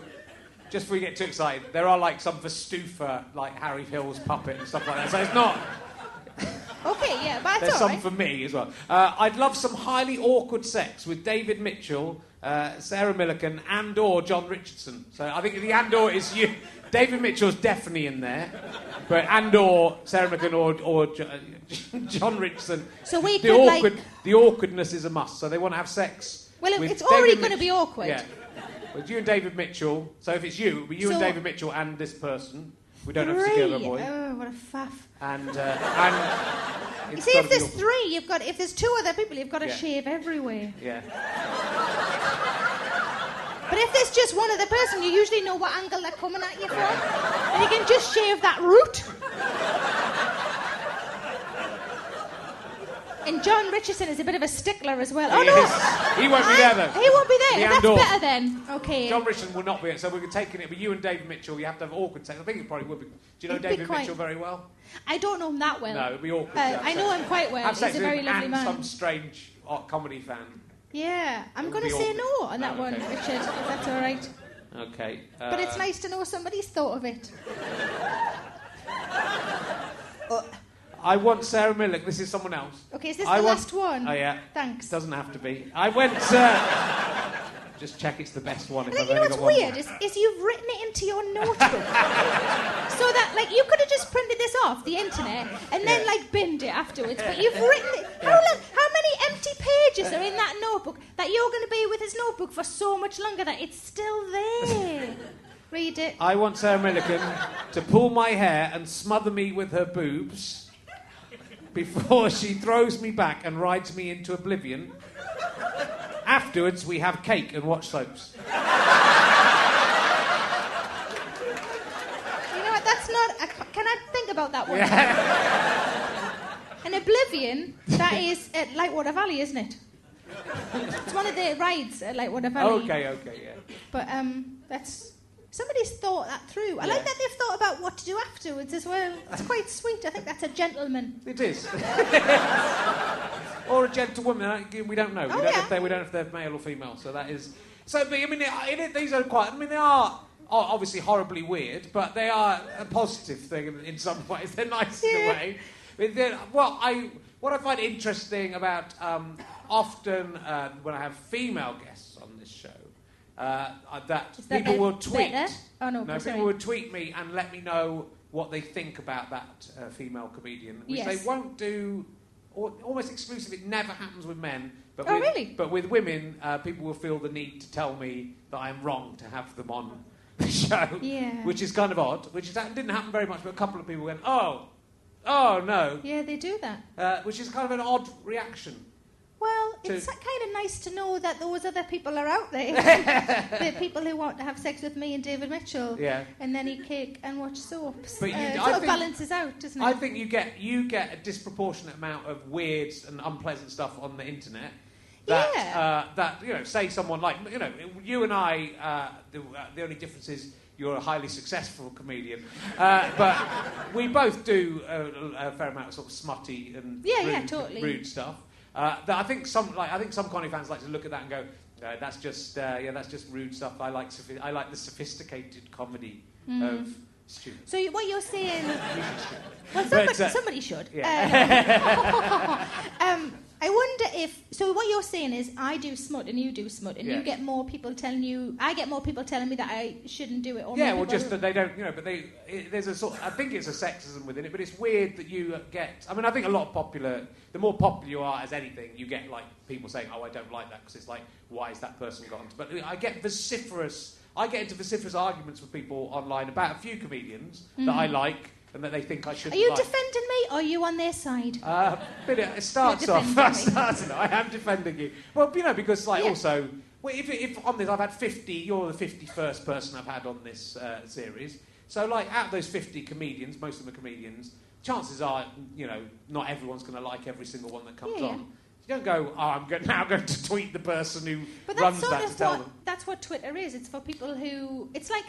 just before you get too excited, there are like some Verstufa, like Harry Hill's puppet and stuff like that. So it's not. Okay, yeah, but There's some right. for me as well. Uh, I'd love some highly awkward sex with David Mitchell, uh, Sarah Millican, and/or Jon Richardson. So I think the and/or is you. David Mitchell's definitely in there, but and/or Sarah Millican or, or Jon Richardson. So we the could, like- awkward, the awkwardness is a must. So they want to have sex. Well, it's already gonna be awkward. Yeah. With you and David Mitchell. So if it's you, it'll be you and David Mitchell and this person. We don't have to secure a boy. Oh, what a faff. And uh, and You it's see, if there's three, you've got. If there's two other people, you've got to Yeah. shave everywhere. Yeah. But if there's just one other person, you usually know what angle they're coming at you from, and you can just shave that root. And Jon Richardson is a bit of a stickler as well. Oh He no, is. He won't be there, though. He won't be there. The That's better then. Okay. Jon Richardson will not be it, so we're taking it. But you and David Mitchell, you have to have awkward sex. I think it probably would be. Do you know It'd be David quite- Mitchell very well? I don't know him that well. No, it'd be awkward. Uh, have I sex. know him quite well. Have He's sex a with very him lovely and man. some strange uh, comedy fan. Yeah, I'm going to be say awkward. no on that Oh, one, okay. Richard. If that's all right. Okay. Uh, But it's nice to know somebody's thought of it. I want Sarah Millick. This is someone else. Okay, is this I the want- last one? Oh yeah. Thanks. Doesn't have to be. I went. Uh, just check it's the best one. If I've you know what's weird is, is you've written it into your notebook. so that like you could have just printed this off the internet and then Yeah. like binned it afterwards. But you've written it. How long, how many empty pages are in that notebook that you're going to be with his notebook for so much longer that it's still there? Read it. I want Sarah Millican to pull my hair and smother me with her boobs before she throws me back and rides me into oblivion. Afterwards, we have cake and watch soaps. You know what? That's not. Ca- can I think about that one? An oblivion. That is at Lightwater Valley, isn't it? it's one of the rides, uh, like whatever. okay, okay, yeah. But um, that's somebody's thought that through. I Yeah. like that they've thought about what to do afterwards as well. It's quite sweet. I think that's a gentleman. It is. or a gentlewoman. We don't know. We Oh, don't know yeah. if they we don't know if they're male or female. So that is. So but, I mean, it, it, these are quite. I mean, they are. Obviously horribly weird, but they are a positive thing in, some ways. They're nice in a way. Well, I what I find interesting about um, often uh, when I have female guests on this show, uh, uh, that that people will tweet. Oh, no, no, people will tweet me and let me know what they think about that uh, female comedian, which Yes. they won't do. Al- almost exclusive. It never happens with men. But Oh, with, really? But with women, uh, people will feel the need to tell me that I'm wrong to have them on the show, Yeah. which is kind of odd. Which is, didn't happen very much, but a couple of people went, "Oh, oh no," Yeah, they do that. uh, which is kind of an odd reaction. Well, To- it's kind of nice to know that those other people are out there. the people who want to have sex with me and David Mitchell. Yeah. And then eat cake and watch soaps. But you- uh, I sort of think- balances out, doesn't it? I think you get you get a disproportionate amount of weird and unpleasant stuff on the internet. That, Yeah. uh, that you know, say someone like you know, you and I. Uh, the, uh, the only difference is you're a highly successful comedian, uh, but we both do a, a fair amount of sort of smutty and Yeah, rude, yeah, totally. rude stuff. Uh, I think some like I think some comedy fans like to look at that and go, uh, "That's just uh, yeah, that's just rude stuff." I like sophi- I like the sophisticated comedy Mm. of stupid. So what you're saying? well, But, somebody, uh, somebody should. yeah. Um, um, I wonder if. So what you're saying is, I do smut and you do smut, and Yeah. you get more people telling you. I get more people telling me that I shouldn't do it. Or Yeah, more well, people- just that they don't, you know, but they, it, there's a sort. I think it's a sexism within it, but it's weird that you get. I mean, I think a lot of popular. The more popular you are as anything, you get like people saying, "Oh, I don't like that," because it's like, why is that person gone? But I get vociferous. I get into vociferous arguments with people online about a few comedians that mm-hmm. I like and that they think I should. Are you like. defending me, or are you on their side? Uh, but it, starts off. starts, I am defending you. Well, you know, because like Yeah. also, well, if, if on this I've had fifty, you're the fifty-first person I've had on this uh, series. So like, out of those fifty comedians, most of them are comedians. Chances are, you know, not everyone's going to like every single one that comes Yeah, yeah. on. You don't go, oh, I'm now going to tweet the person who But runs that to tell what them. that's what Twitter is. It's for people who. It's like,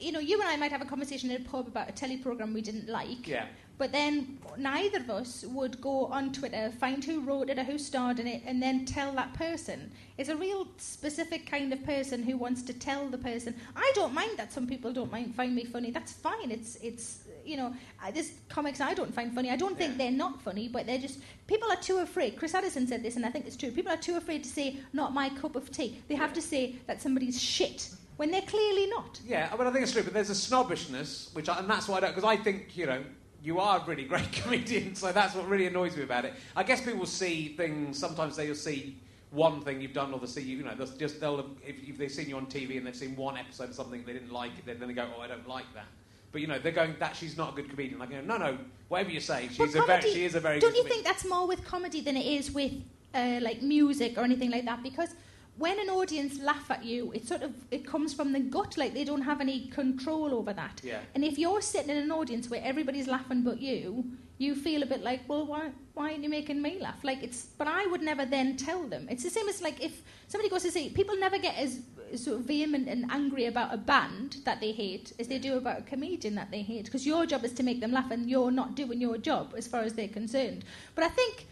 you know, you and I might have a conversation in a pub about a telly program we didn't like. Yeah. But then neither of us would go on Twitter, find who wrote it or who starred in it, and then tell that person. It's a real specific kind of person who wants to tell the person. I don't mind that some people don't mind find me funny. That's fine. It's it's you know, I- there's comics I don't find funny. I don't think they're not funny, but they're just people are too afraid. Chris Addison said this, and I think it's true. People are too afraid to say "not my cup of tea." They have to say that somebody's shit when they're clearly not. Yeah, I mean, I think it's true, but there's a snobbishness, which, I, and that's why I don't, because I think, you know, you are a really great comedian, so that's what really annoys me about it. I guess people see things, sometimes they'll see one thing you've done, or they'll see you, you know, they'll just, they'll, if, if they've seen you on TV and they've seen one episode of something they didn't like, it, then they go, oh, I don't like that. But, you know, they're going, that she's not a good comedian. Like, no, no, whatever you say, she's a very, she is a very Don't you comedian. think that's more with comedy than it is with uh, like music or anything like that? Because when an audience laugh at you, it sort of it comes from the gut, like they don't have any control over that. Yeah. And if you're sitting in an audience where everybody's laughing but you, you feel a bit like, well, why why aren't you making me laugh? Like it's, but I would never then tell them. It's the same as like if somebody goes to see, people never get as sort of vehement and angry about a band that they hate as they do about a comedian that they hate. Because your job is to make them laugh, and you're not doing your job as far as they're concerned. But I think,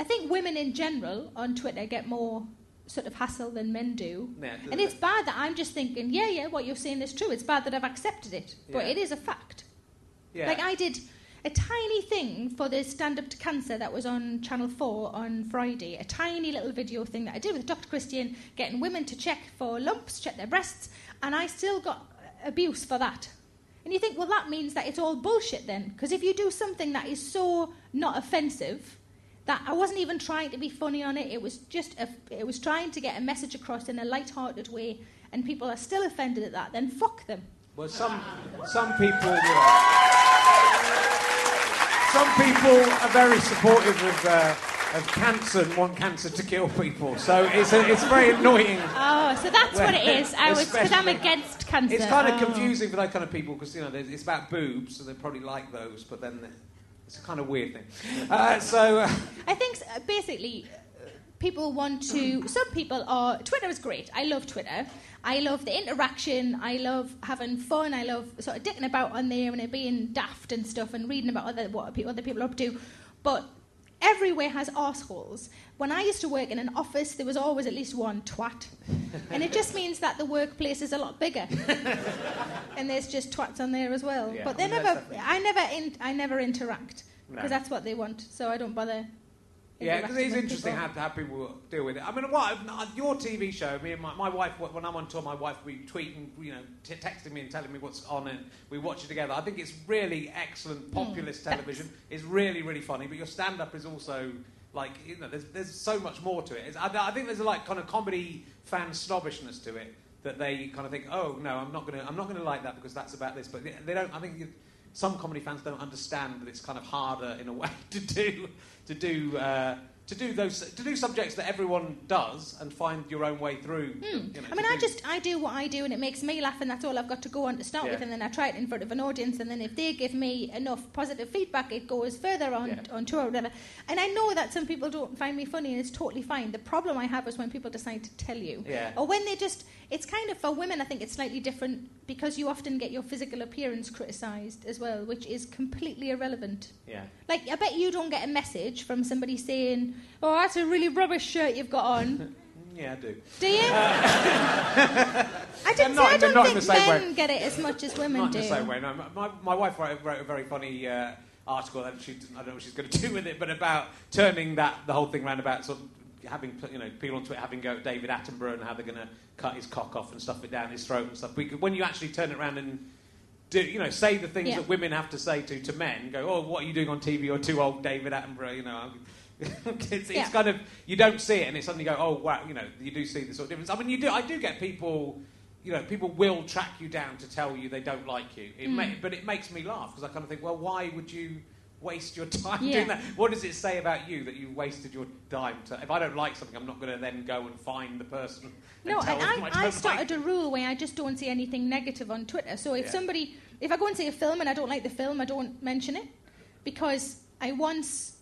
I think women in general on Twitter get more sort of hassle than men do. Yeah, and it's bad that I'm just thinking, yeah, yeah, what you're saying is true. It's bad that I've accepted it, but Yeah. it is a fact. yeah. Like I did a tiny thing for the Stand Up to Cancer that was on Channel 4 on Friday. A tiny little video thing that I did with Dr. Christian, getting women to check for lumps, check their breasts, and I still got abuse for that. And you think, well, that means that it's all bullshit then. Because if you do something that is so not offensive, that I wasn't even trying to be funny on it, it was just, a, it was trying to get a message across in a light-hearted way, and people are still offended at that, then fuck them. Well, some some people, know, some people are very supportive of, uh, of cancer and want cancer to kill people. So it's a, it's very annoying. Oh, so that's what it is. I was because I'm against cancer. It's kind of Oh. confusing for that kind of people because you know it's about boobs, so they probably like those, but then it's a kind of weird thing. Uh, so uh, I think uh, basically, uh, people want to. Some people are. Twitter is great. I love Twitter. I love the interaction. I love having fun. I love sort of dicking about on there and being daft and stuff and reading about other what other people are up to. But everywhere has assholes. When I used to work in an office, there was always at least one twat, and it just means that the workplace is a lot bigger, and there's just twats on there as well. Yeah, but they never. I never. In, I never interact No. because that's what they want. So I don't bother. Yeah, because it's interesting people. how, how people deal with it. I mean, what your TV show? Me and my, my wife, when I'm on tour, my wife will be tweeting, you know, t- texting me and telling me what's on, and we watch it together. I think it's really excellent, populist television. It's really, really funny. But your stand-up is also like, you know, there's, there's so much more to it. I, I think there's a like kind of comedy fan snobbishness to it that they kind of think, oh no, I'm not gonna, I'm not gonna like that because that's about this. But they, they don't. I think. You, some comedy fans don't understand that it's kind of harder in a way to do to do uh, to do those to do subjects that everyone does and find your own way through. them, you know, I mean, I do- just I do what I do, and it makes me laugh, and that's all I've got to go on to start Yeah. with. And then I try it in front of an audience, and then if they give me enough positive feedback, it goes further on Yeah. on tour or whatever. And I know that some people don't find me funny, and it's totally fine. The problem I have is when people decide to tell you, Yeah. or when they just. It's kind of for women. I think it's slightly different because you often get your physical appearance criticised as well, which is completely irrelevant. yeah. Like, I bet you don't get a message from somebody saying, "Oh, that's a really rubbish shirt you've got on." Yeah, I do. Do you? I didn't not say I don't not in think men way. get it as much as women Not do. in the same way. No, my, my wife wrote, wrote a very funny uh, article, and she, I don't know what she's going to do with it, but about turning that the whole thing around about sort of having you know people on Twitter having go at David Attenborough and how they're going to cut his cock off and stuff it down his throat and stuff. Because when you actually turn it around and do you know say the things Yeah. that women have to say to to men, go, oh, what are you doing on TV? You're too old, David Attenborough. You know. it's, it's Yeah. kind of you don't see it, and it suddenly go, oh wow, you know, you do see the sort of difference. I mean, you do. I do get people you know, people will track you down to tell you they don't like you. It Mm. may, but it makes me laugh because I kind of think, well, why would you waste your time Yeah. doing that? What does it say about you that you wasted your time to? If I don't like something, I'm not going to then go and find the person. No, and I, I like started a rule where I just don't say anything negative on Twitter. So if Yeah. somebody, if I go and see a film and I don't like the film, I don't mention it because I once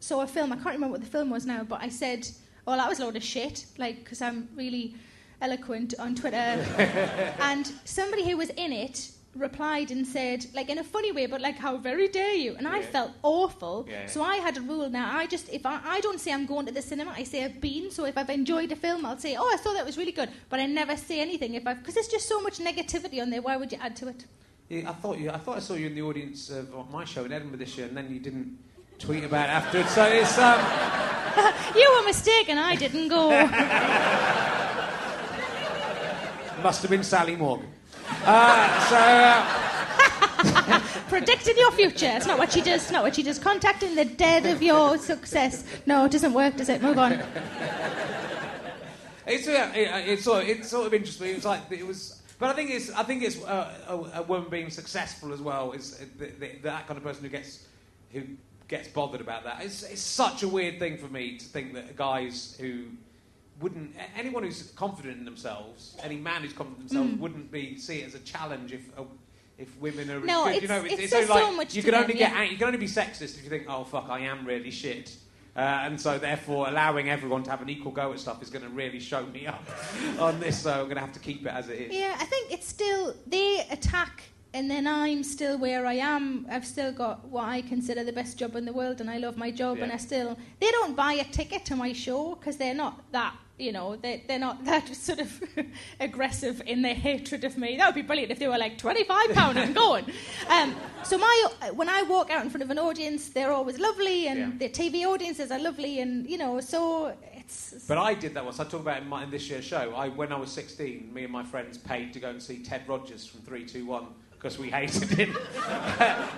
saw a film. I can't remember what the film was now, but I said, "Well, that was a load of shit," like because I'm really eloquent on Twitter. and somebody who was in it replied and said, like in a funny way, but like, "How very dare you?" And I felt awful. Yeah. So I had a rule now. I just if I, I don't say I'm going to the cinema, I say I've been. So if I've enjoyed a film, I'll say, "Oh, I thought that was really good," but I never say anything if I because there's just so much negativity on there. Why would you add to it? Yeah, I thought you. I thought I saw you in the audience of my show in Edinburgh this year, and then you didn't tweet about it afterwards. So it's um, You were mistaken. I didn't go. must have been Sally Morgan. Uh, so. Uh, Predicting your future. It's not what she does. It's not what she does. Contacting the dead of your success. No, it doesn't work, does it? Move on. It's uh, it, uh, it's sort of, it's sort of interesting. It was like it was, but I think it's I think it's uh, a, a woman being successful as well is the, the, that kind of person who gets who gets bothered about that. It's, it's such a weird thing for me to think that guys who wouldn't anyone who's confident in themselves, any man who's confident in themselves, wouldn't be see it as a challenge if. uh if women are. No, you it's- know, it it's says so like so much you can them, only get yeah. you can only be sexist if you think, oh fuck, I am really shit. Uh, and so, therefore, allowing everyone to have an equal go at stuff is going to really show me up on this. So, I'm going to have to keep it as it is. Yeah, I think it's still they attack, and then I'm still where I am. I've still got what I consider the best job in the world, and I love my job. And I still they don't buy a ticket to my show because they're not that. You know, they, they're not that sort of aggressive in their hatred of me. That would be brilliant if they were like twenty-five pound and going. Um, so my when I walk out in front of an audience, they're always lovely, and Yeah. the TV audiences are lovely, and you know, so it's But I did that once. I talk about it in, my, in this year's show. I, when I was 16, me and my friends paid to go and see Ted Rogers from 321 because we hated him.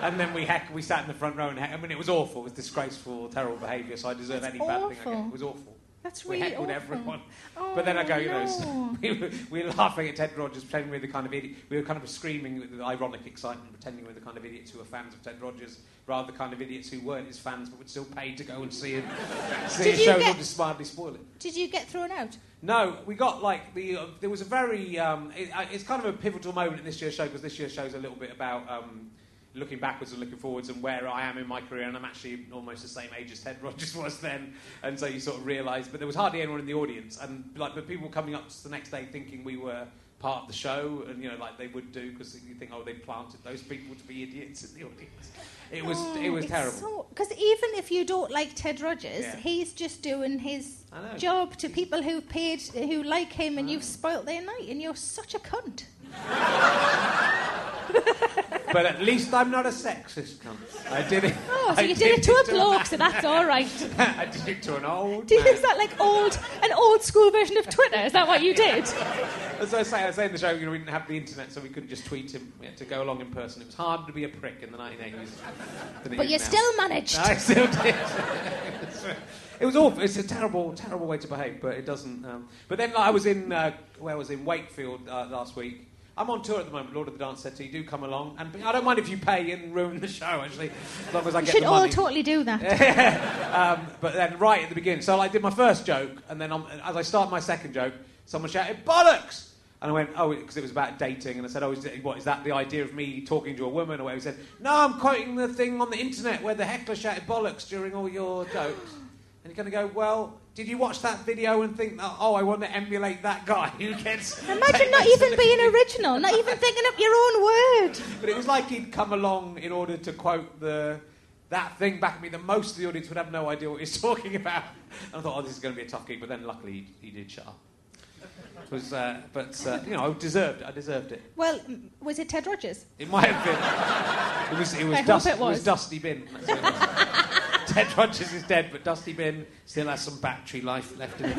and then we heck, we sat in the front row and heck, I mean, it was awful. It was disgraceful, terrible behaviour, so I deserve That's any bad thing I awful. get. It was awful. That's We really heckled awful. everyone. Oh, But then I go, you know, no. we were, we were laughing at Ted Rogers, pretending we were the kind of idiot. We were kind of screaming with ironic excitement, pretending we were the kind of idiots who were fans of Ted Rogers, rather the kind of idiots who weren't his fans but would still pay to go and see him, see Did a you show get- and just smartly spoil it. Did you get thrown out? No, we got like the. Uh, there was a very. Um, it, uh, it's kind of a pivotal moment in this year's show because this year's show is a little bit about um, looking backwards and looking forwards and where I am in my career, and I'm actually almost the same age as Ted Rogers was then, and so you sort of realise. But there was hardly anyone in the audience, and like, but people coming up the next day thinking we were part of the show, and you know, like they would do because you think, oh, they planted those people to be idiots in the audience. It was oh, it was terrible. Because even if you don't like Ted Rogers, Yeah. he's just doing his job to people who've paid, who like him, and you've spoilt their night, and you're such a cunt. but at least I'm not a sexist cunt. I did it. Oh, so I you did it to a bloke, so that's all right. I did it to an old. Did, man. is that like old, an old school version of Twitter? Is that what you did? As I say, I say in the show, you know, we didn't have the internet, so we couldn't just tweet him. We had to go along in person. It was hard to be a prick in the 1980s. than it But is you now. still managed. I still did. It was awful. It's a terrible, terrible way to behave, but it doesn't. Um, but then I was in, uh, where was in Wakefield uh, last week. I'm on tour at the moment, Lord of the Dance said, so you do come along. And I don't mind if you pay and ruin the show, actually, as long as I You get should the all money. totally do that. um, but then right at the beginning, so I did my first joke, and then um, as I start my second joke, someone shouted "bollocks," and I went, "Oh," because it was about dating, and I said, "Oh, is it, what is that? The idea of me talking to a woman?" Or whatever. He said, "No, I'm quoting the thing on the internet where the heckler shouted bollocks during all your jokes." And you're going to go, "Well, did you watch that video and think, oh, I want to emulate that guy who gets?" Imagine not even being original, not even thinking up your own word. But it was like he'd come along in order to quote the that thing back at me that most of the audience would have no idea what he's talking about. And I thought, oh, this is going to be a tough gig. But then luckily he, he did shut up. It was, uh, but uh, you know, I deserved it. I deserved it. Well, was it Ted Rogers? It might have been. It was. It was, I hope dust, it was. Dusty Bin. Ted Rogers is dead, but Dusty Bin still has some battery life left in it.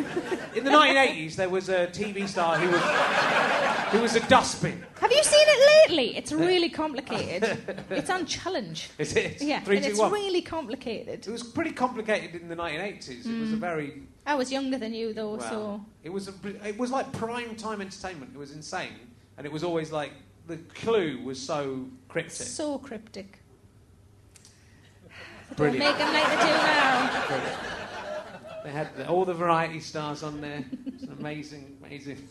In the 1980s, there was a TV star who was who was a dustbin. Have you seen it lately? It's uh, really complicated. it's on challenge. Is it? Yeah, Three, and two, it's one. really complicated. It was pretty complicated in the 1980s. It was a mm. very I was younger than you though, well. so It was a, it was like prime time entertainment. It was insane, and it was always like the clue was so cryptic. so cryptic. Brilliant. make them like they do now. They had all the variety stars on there. It's amazing, amazing.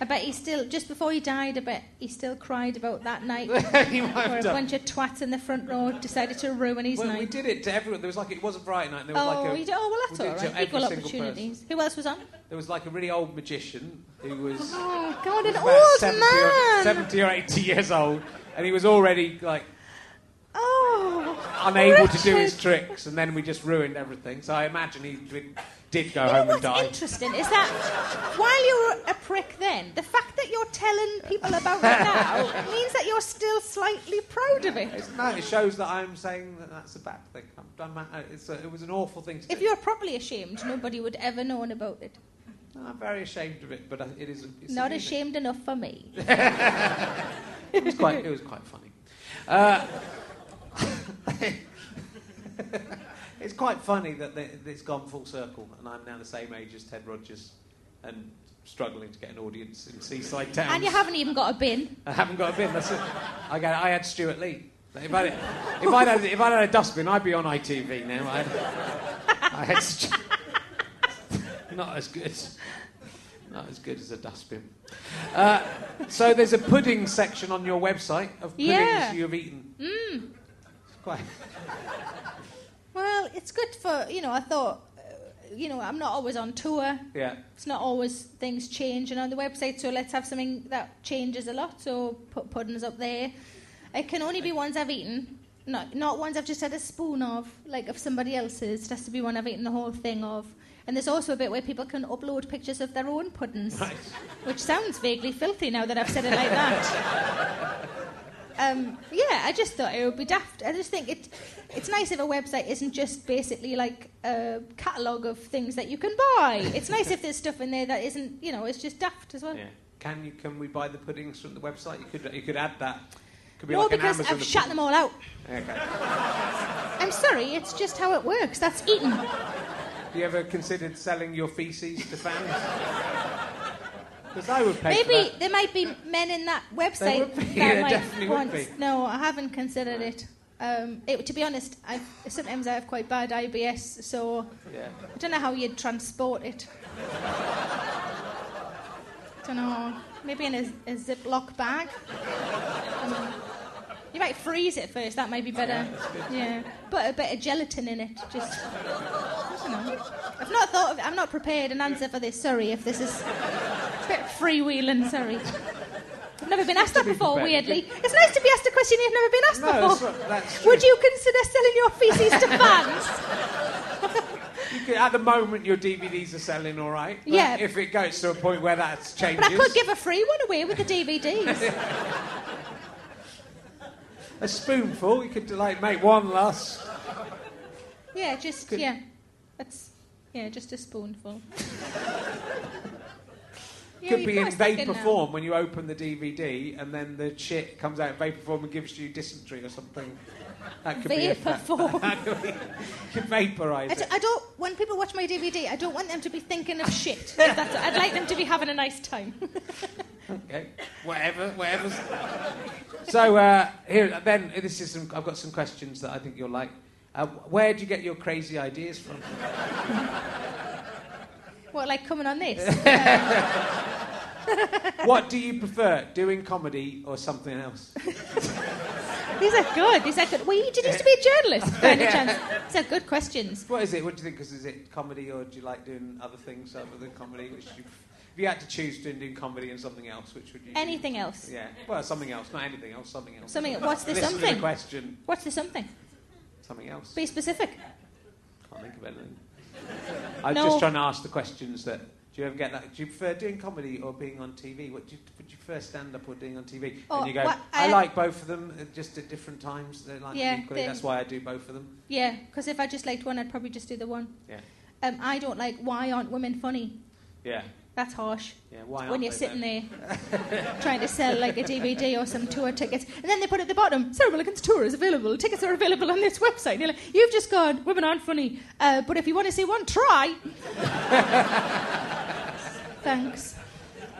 I bet he still, just before he died, I bet he still cried about that night he where a bunch of twats in the front row decided to ruin his Well, night. we did it to everyone. There was like it was a bright night. And there was oh, like a, you did- oh, well, that's we all to. Equal opportunities. Who else was on? There was like a really old magician who was Oh, God, an old 70 man. or, 70 or 80 years old, and he was already like Oh, unable to do his tricks, and then we just ruined everything. So I imagine he did, did go You know home and what's die. interesting is that while you were a prick then, the fact that you're telling people about it now means that you're still slightly proud of it. It's, no, it shows that I'm saying that that's a bad thing. I'm, I'm, uh, it's a, it was an awful thing to If do. you're properly ashamed, nobody would ever know about it. I'm very ashamed of it, but uh, it is. Not ashamed enough for me. It was quite. It was quite funny. Uh, it's quite funny that it's gone full circle, and I'm now the same age as Ted Rogers, and struggling to get an audience in seaside towns. And you haven't even got a bin. I haven't got a bin. That's it. I, got, I had Stewart Lee. If I, if I'd had, if I'd had a dustbin, I'd be on ITV now. I, I had Stu- not as good. Not as good as a dustbin. Uh, so there's a pudding section on your website of puddings Yeah. you've eaten. Mm. Quite. Well, it's good for, you know, I thought, uh, you know, I'm not always on tour. Yeah. It's not always things change changing on the website, so let's have something that changes a lot. So put puddings up there. It can only be ones I've eaten, not not ones I've just had a spoon of, like of somebody else's. It has to be one I've eaten the whole thing of. And there's also a bit where people can upload pictures of their own puddings, Right. which sounds vaguely filthy now that I've said it like that. um, yeah, I just thought it would be daft. I just think it, it's nice if a website isn't just basically like a catalogue of things that you can buy. It's nice if there's stuff in there that isn't, you know, it's just daft as well. Yeah. Can you? Can we buy the puddings from the website? You could. You could add that. Could be No, like because I've of shut them all out. Okay. I'm sorry, it's just how it works. That's eating. You ever considered selling your feces to fans? Because I would pay Maybe there might be men in that website that there might want. No, I haven't considered it. Um, it. To be honest, I sometimes I have quite bad IBS, so Yeah. I don't know how you'd transport it. don't know. Maybe in a, a Ziploc bag. You might freeze it first. That might be oh, better. Yeah, put a bit of gelatin in it. Just, I. I've not thought of. I'm not prepared an answer for this. Sorry if this is a bit freewheeling. Sorry. I've never been asked that be before. prepared. Weirdly, it's nice to be asked a question you've never been asked No, before. that's, that's. Would you consider selling your feces to fans? Could- at the moment, your DVDs are selling all right. Yeah. If it goes to a point where that changes. But I could give a free one away with the DVDs. a spoonful, you could like make one last. Yeah, just Could- yeah. That's yeah, just a spoonful. Yeah, could be in vapor now. form when you open the DVD, and then the shit comes out in vapor form and gives you dysentery or something. That could be a Vapor form. you could vaporise I, d- it. I don't. When people watch my DVD, I don't want them to be thinking of shit. that's- I'd like them to be having a nice time. Okay, whatever, whatever. so uh, here, then this is some. I've got some questions that I think you'll like. Uh, where do you get your crazy ideas from? what, like coming on this? what do you prefer, doing comedy or something else? These are good. These are good. Well, you did used to be a journalist, by any chance. These are good questions. What is it? What do you think? Because is it comedy or do you like doing other things other than comedy? Which you, if you had to choose between doing comedy and something else, which would you? Anything else? Yeah. Well, something else, not anything else. Something else. Something. What's the Listen to something? the question. What's the something? Something else. Be specific. Can't think of anything. I'm No. just trying to ask the questions that. Do you ever get that? Do you prefer doing comedy or being on TV? What do you, would you prefer stand up or doing on TV? Oh, and you go, what- I, I- like both of them, uh, just at different times. They like Yeah, equally. That's why I do both of them. Yeah, because if I just liked one, I'd probably just do the one. Yeah. Um, I don't like why aren't women funny? Yeah. That's harsh. Yeah. Why when you're sitting then? there trying to sell like a DVD or some tour tickets, and then they put at the bottom, Sarah Millican's tour is available. Tickets are available on this website. You're like, You've just gone, women aren't funny, uh, but if you want to see one, try. Thanks.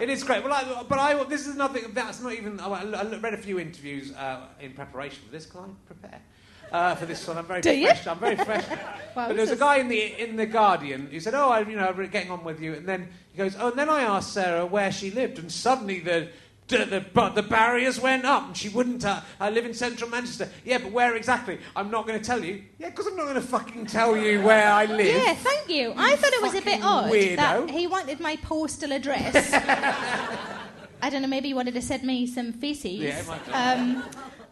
It is great. Well, I, but I, this is nothing. That's not even. I, I read a few interviews uh, in preparation for this. Can I prepare uh, for this one? I'm very Do you? fresh. I'm very fresh. Wow, but there was a guy in the in the Guardian who said, "Oh, I, you know, I'm getting on with you," and then he goes, "Oh," and then I asked Sarah where she lived, and suddenly the. The, the, but the barriers went up and she wouldn't. Uh, I live in central Manchester. Yeah, but where exactly? I'm not going to tell you. Yeah, because I'm not going to fucking tell you where I live. Yeah, thank you. I thought it was a bit odd weirdo. that he wanted my postal address. I don't know, maybe he wanted to send me some feces. Yeah, it might um,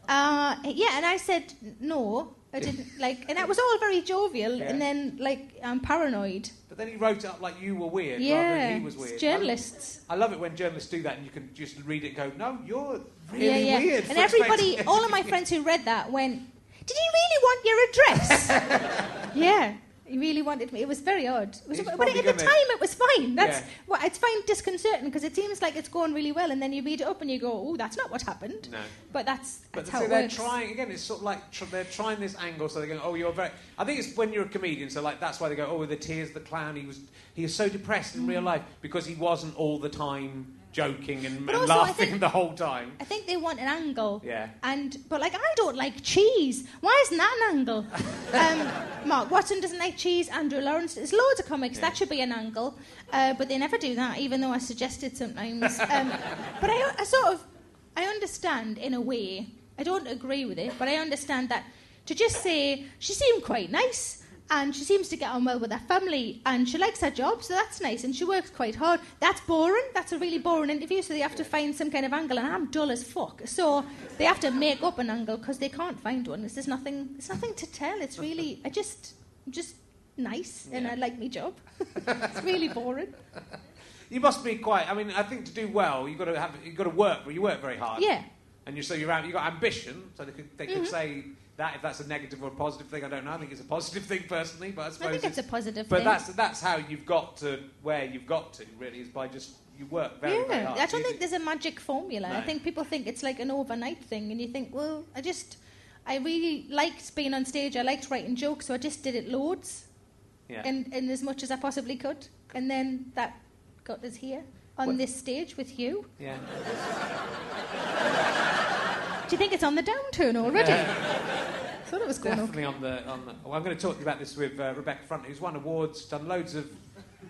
uh, yeah, and I said no. I didn't like, and that was all very jovial. Yeah. And then, like, I'm paranoid. Then he wrote it up like you were weird rather than he was weird. journalists. I, I love it when journalists do that and you can just read it and go, no, you're really yeah, yeah. weird. And everybody, all of my friends who read that went, "Did you really want your address?" yeah. He really wanted me. It was very odd. It was, but at the time, it was fine. That's Yeah. well, it's fine disconcerting because it seems like it's going really well, and then you read it up and you go, "Oh, that's not what happened." No. But that's But that's so how they're works. trying again. It's sort of like tr- they're trying this angle, so they're going, "Oh, you're very." I think it's when you're a comedian, so like that's why they go, "Oh, the tears, the clown." He was he was so depressed in Mm. real life because he wasn't all the time joking and, laughing think- the whole time. I think they want an angle. Yeah. And but like I don't like cheese. Why isn't that an angle? um, Mark Watson doesn't like cheese. Andrew Lawrence. There's loads of comics that should be an angle, uh, but they never do that. Even though I suggested sometimes. Um, but I, I sort of I understand in a way. I don't agree with it, but I understand that to just say she seemed quite nice. And she seems to get on well with her family, and she likes her job, so that's nice. And she works quite hard. That's boring. That's a really boring interview, so they have to find some kind of angle. And I'm dull as fuck, so they have to make up an angle because they can't find one. There's nothing. There's nothing to tell. It's really. I just, I'm just nice, and I like my job. it's really boring. You must be quite. I mean, I think to do well, you've got to have you've got to work. You work very hard. Yeah. And you so you're out, you've got ambition. So they could they could Mm-hmm. say that if that's a negative or a positive thing. I don't know. I think it's a positive thing personally, but I suppose I think it's a positive But thing. that's that's how you've got to where you've got to. Really, is by just you work very very yeah, hard. I don't think there's a magic formula. I think people think it's like an overnight thing, and you think, well, I just, I really liked being on stage. I liked writing jokes, so I just did it loads, Yeah. and, and as much as I possibly could, and then that got us here on What- this stage with you. yeah. Do you think it's on the downturn already? Thought it was going Definitely on the on. The, well, I'm going to talk to you about this with uh, Rebecca Front, who's won awards, done loads of.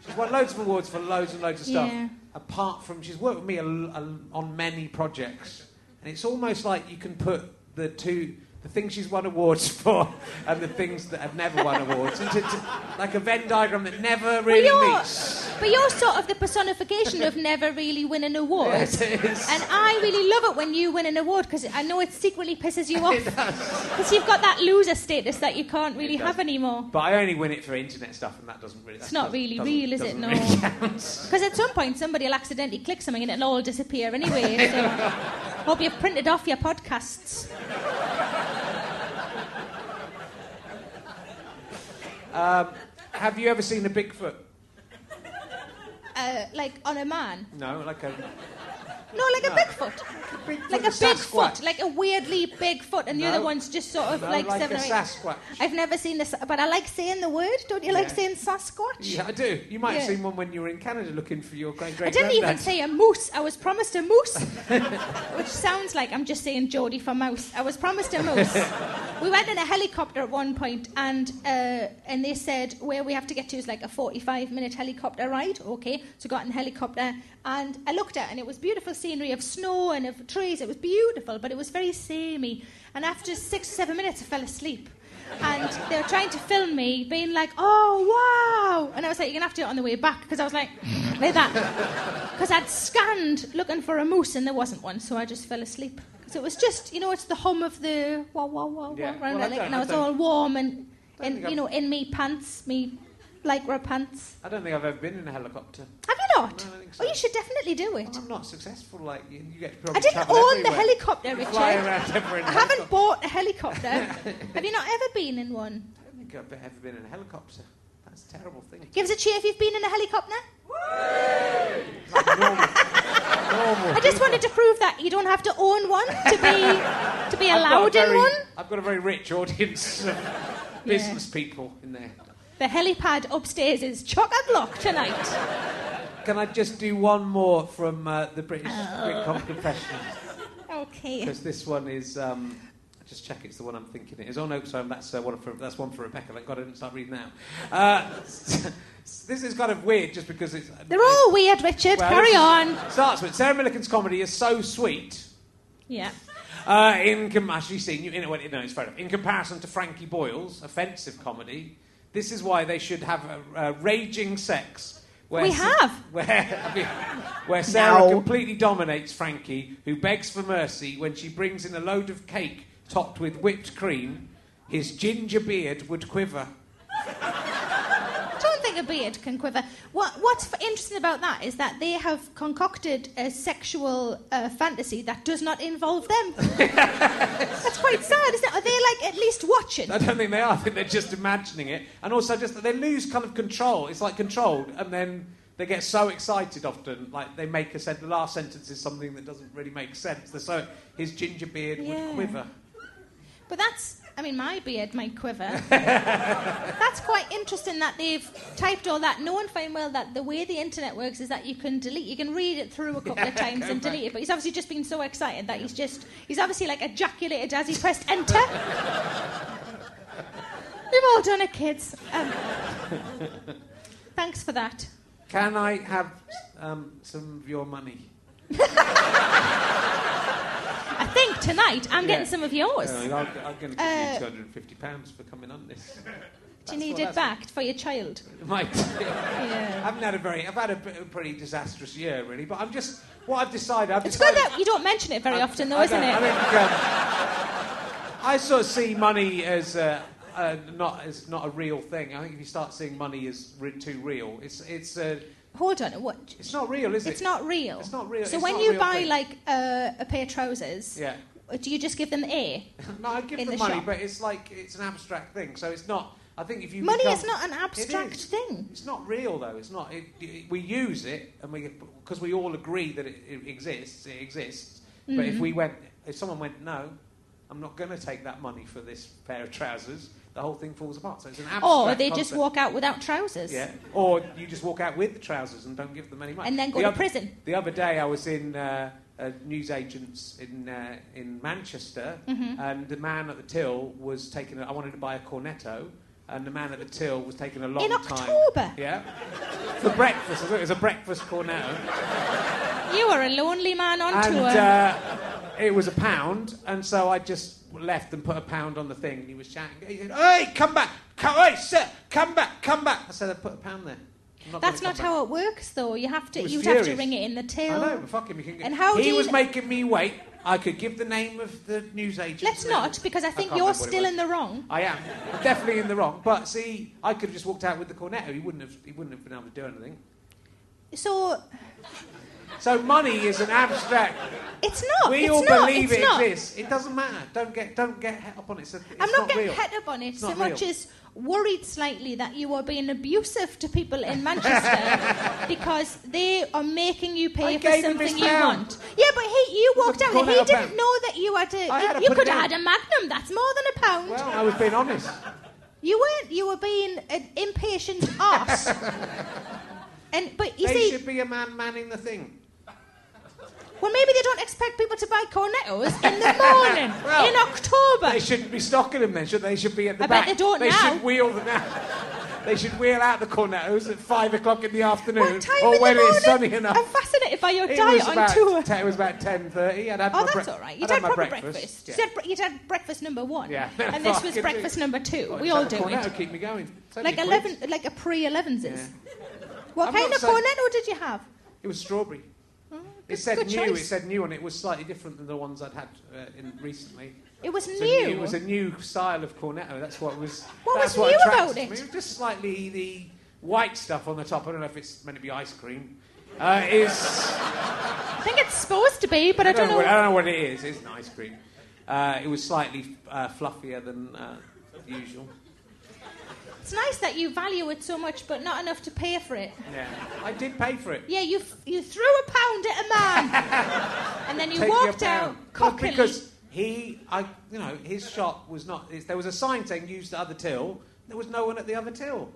She's won loads of awards for loads and loads of stuff. Yeah. Apart from, she's worked with me a, a, on many projects, and it's almost like you can put the two. The things she's won awards for and the things that have never won awards. It's, it's like a Venn diagram that never really you're, meets. but you're sort of the personification of never really winning an award. Yes, it is. And I really love it when you win an award because I know it secretly pisses you off. Because you've got that loser status that you can't really have anymore. But I only win it for internet stuff, and that doesn't really. It's not really real, is it? really count. Because at some point somebody will accidentally click something and it'll all disappear anyway. So hope you've printed off your podcasts. Have you ever seen a Bigfoot? Uh, like on a man. No, like a No, like a. Bigfoot. Bigfoot, Like a big foot, like a weirdly big foot, and the No. other one's just sort of No, like, like seven a or eight. Sasquatch. I've never seen this, but I like saying the word. Don't you like saying Sasquatch? Yeah, I do. You might have seen one when you were in Canada looking for your great great. I didn't even say a moose. I was promised a moose, which sounds like I'm just saying Geordie for mouse. I was promised a moose. we went in a helicopter at one point, and uh, and they said where we have to get to is like a 45 minute helicopter ride. Okay, so got in the helicopter, and I looked at, it and it was beautiful scenery of snow and of trees. It was beautiful, but it was very samey. And after six or seven minutes, I fell asleep. And they were trying to film me, being like, "Oh wow!" And I was like, "You're gonna have to do it on the way back," because I was like, like that, because I'd scanned looking for a moose and there wasn't one, so I just fell asleep. Because it was just, you know, it's the hum of the wow wow wow Yeah. wow Well, I and I was all warm and, and you know, in me pants, me lycra pants. I don't think I've ever been in a helicopter. Have not? No, I don't think so. Oh, you should definitely do it. I'm not successful like you. You get to I didn't own the helicopter, Richard. Everywhere in haven't bought a helicopter. Have you not ever been in one? I don't think I've ever been in a helicopter. That's a terrible thing. Give us a cheer if you've been in a helicopter. Like normal, normal I just people. wanted to prove that you don't have to own one to be to be I've got a allowed in one. I've got a very rich audience of business people in there. The helipad upstairs is chock a block tonight. Can I just do one more from uh, the British Britcom Confessionals? Okay. Because this one is. Um, just check it's the one I'm thinking it is. Oh no, sorry, that's uh, one for that's one for Rebecca. Thank God I didn't start reading now. Uh, this is kind of weird, just because it's. They're all weird, Richard. Well, Carry on. Starts with Sarah Millican's comedy is so sweet. Yeah. Uh, in com- actually, seen you. In, well, no, it's fair enough. In comparison to Frankie Boyle's offensive comedy, this is why they should have a, a raging sex. Where We Sa- have. Where, where Sarah No. completely dominates Frankie, who begs for mercy when she brings in a load of cake topped with whipped cream. His ginger beard would quiver. Don't a beard can quiver. What, what's f- interesting about that is that they have concocted a sexual uh, fantasy that does not involve them. That's quite sad, isn't it? Are they like at least watching? I don't think they are. I think they're just imagining it, and also just that they lose kind of control. It's like controlled, and then they get so excited often, like they make a sentence. The last sentence is something that doesn't really make sense. They're so his ginger beard Yeah. would quiver. But that's, I mean, my beard might quiver. that's quite interesting that they've typed all that, knowing fine well that the way the internet works is that you can delete, you can read it through a couple of times and back. delete it. But he's obviously just been so excited that he's just, he's obviously like ejaculated as he pressed enter. We've all done it, kids. Um, thanks for that. Can I have um, some of your money? I think tonight I'm getting some of yours. I'm, I'm going to give Uh, you two hundred and fifty pounds for coming on this. Do you need it back for your child? Mate, I Yeah. haven't had a very, I've had a, p- a pretty disastrous year, really. But I'm just, what I've decided, I've It's good decided. that you don't mention it very often, though, I isn't don't- it? I think um, I sort of see money as uh, uh, not as not a real thing. I think if you start seeing money as re- too real, it's it's uh, Hold on, what? it's not real, is it? It's not real. It's not real- So it's when not you real buy thing. like uh, a pair of trousers, Yeah. do you just give them A? No, I give In them the money, shop. but it's like it's an abstract thing. So it's not. I think if you Money become- is not an abstract is. thing. It's not real though. It's not. It, it- we use it, and we because we all agree that it, it exists. It exists. But Mm-hmm. if we went, if someone went, no, I'm not going to take that money for this pair of trousers. The whole thing falls apart. So it's an abstract. Or they just walk out without trousers. Yeah. Or you just walk out with the trousers and don't give them any money. And then go The to oth- prison. The other day I was in uh, a newsagents in uh, in Manchester, Mm-hmm. and the man at the till was taking. A, I wanted to buy a cornetto, and the man at the till was taking a long In time. October? Yeah. For breakfast. It was a breakfast cornetto. You are a lonely man on And tour. uh, it was a pound, and so I just left and put a pound on the thing. And he was shouting. He said, "Hey, come back! Come, hey, sir, come back! Come back!" I said, "I put a pound there." Not That's not come how it works, though. You have to. You'd have to ring it in the till. I know, but fuck him. He, can get, And how he was making me wait. I could give the name of the newsagent. Let's not, because I I think can't you're remember what it still in the wrong. I am. I'm definitely in the wrong. But see, I could have just walked out with the cornetto. He wouldn't have. He wouldn't have been able to do anything. So So money is an abstract. it's not. we it's all not, believe it not. exists. It doesn't matter. Don't get don't get het up on it. It's, it's I'm not, getting real. het up on it It's so not much as worried slightly that you are being abusive to people in Manchester because they are making you pay I for something you pound. want. Yeah, but he, you walked out and he didn't know that you had a. I had you could have had a Magnum. That's more than a pound. Well, I was being honest. you weren't. You were being an impatient ass. and but you They see, should be a man manning the thing. Well, maybe they don't expect people to buy cornettos in the morning Well, in October. They shouldn't be stocking them then, should they? They should be at the I bet back. they don't They now. should wheel them out. They should wheel out the cornettos at five o'clock in the afternoon, What time or when it's sunny enough. I'm fascinated by your It diet on tour. It was about ten thirty. I'd had Oh, my that's break- all right. You'd had had proper breakfast. breakfast. Yeah. You'd, had, bre- you'd had breakfast number one. Yeah. And this was breakfast do. number two. Well, we all do cornetto it. keep me going. Like a eleven, like a pre-elevenses. Yeah. What I'm kind of saying- cornetto did you have? It was strawberry. It said good new. choice. It said new, and it was slightly different than the ones I'd had uh, in recently. It was a new. It was a new style of cornetto. That's what was. What was what new about me. it? It was just slightly the white stuff on the top. I don't know if it's meant to be ice cream. Uh, is I think it's supposed to be, but I don't know. What, I don't know what it is. It's an ice cream. Uh, it was slightly uh, fluffier than uh, usual. It's nice that you value it so much, but not enough to pay for it. Yeah, I did pay for it. Yeah, you f- you threw a pound at a man, and then you Take your walked out pound. Well, cockily. because he, I, you know, his shop was not. There was a sign saying "Use the other till." There was no one at the other till.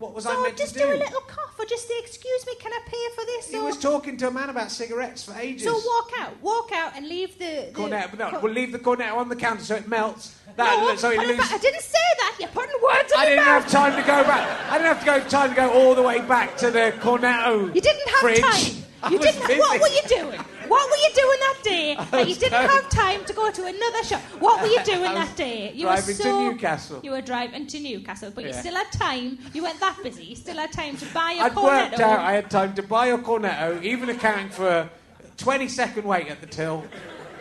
What was I so meant just to do? do a little cough, or just say, "Excuse me, can I pay for this?" He or- was talking to a man about cigarettes for ages. So walk out, walk out, and leave the. the Cornet, no, co- we'll leave the cornet on the counter so it melts. No, That, so it loses. I didn't say that. You're putting words in I didn't mouth. have time to go back. I didn't have to go time to go all the way back to the cornetto. You didn't have fridge. time. You was didn't. What were you doing? What were you doing that day that you didn't have time to go to another shop? What were you doing that day? You driving were to so, Newcastle. You were driving to Newcastle, but you still had time. You weren't that busy. You still had time to buy a I'd cornetto. worked out I had time to buy a cornetto, even accounting for a 20 second wait at the till.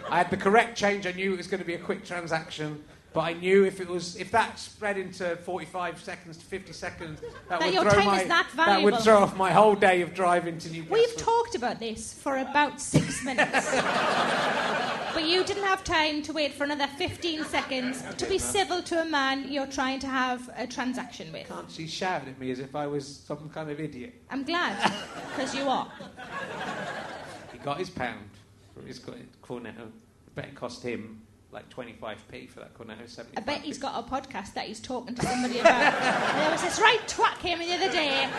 I had the correct change. I knew it was going to be a quick transaction. But I knew if it was if that spread into 45 seconds to 50 seconds, that, That would throw my is that would throw off my whole day of driving to Newcastle. We've talked about this for about six minutes. but you didn't have time to wait for another 15 seconds to be civil to a man you're trying to have a transaction with. Can't she shout at me as if I was some kind of idiot? I'm glad, because you are. He got his pound for his co- cornetto. I uh, bet it cost him like 25p for that cornetto. 75 I bet he's got a podcast that he's talking to somebody about. And there was this right twat came in the other day. Uh,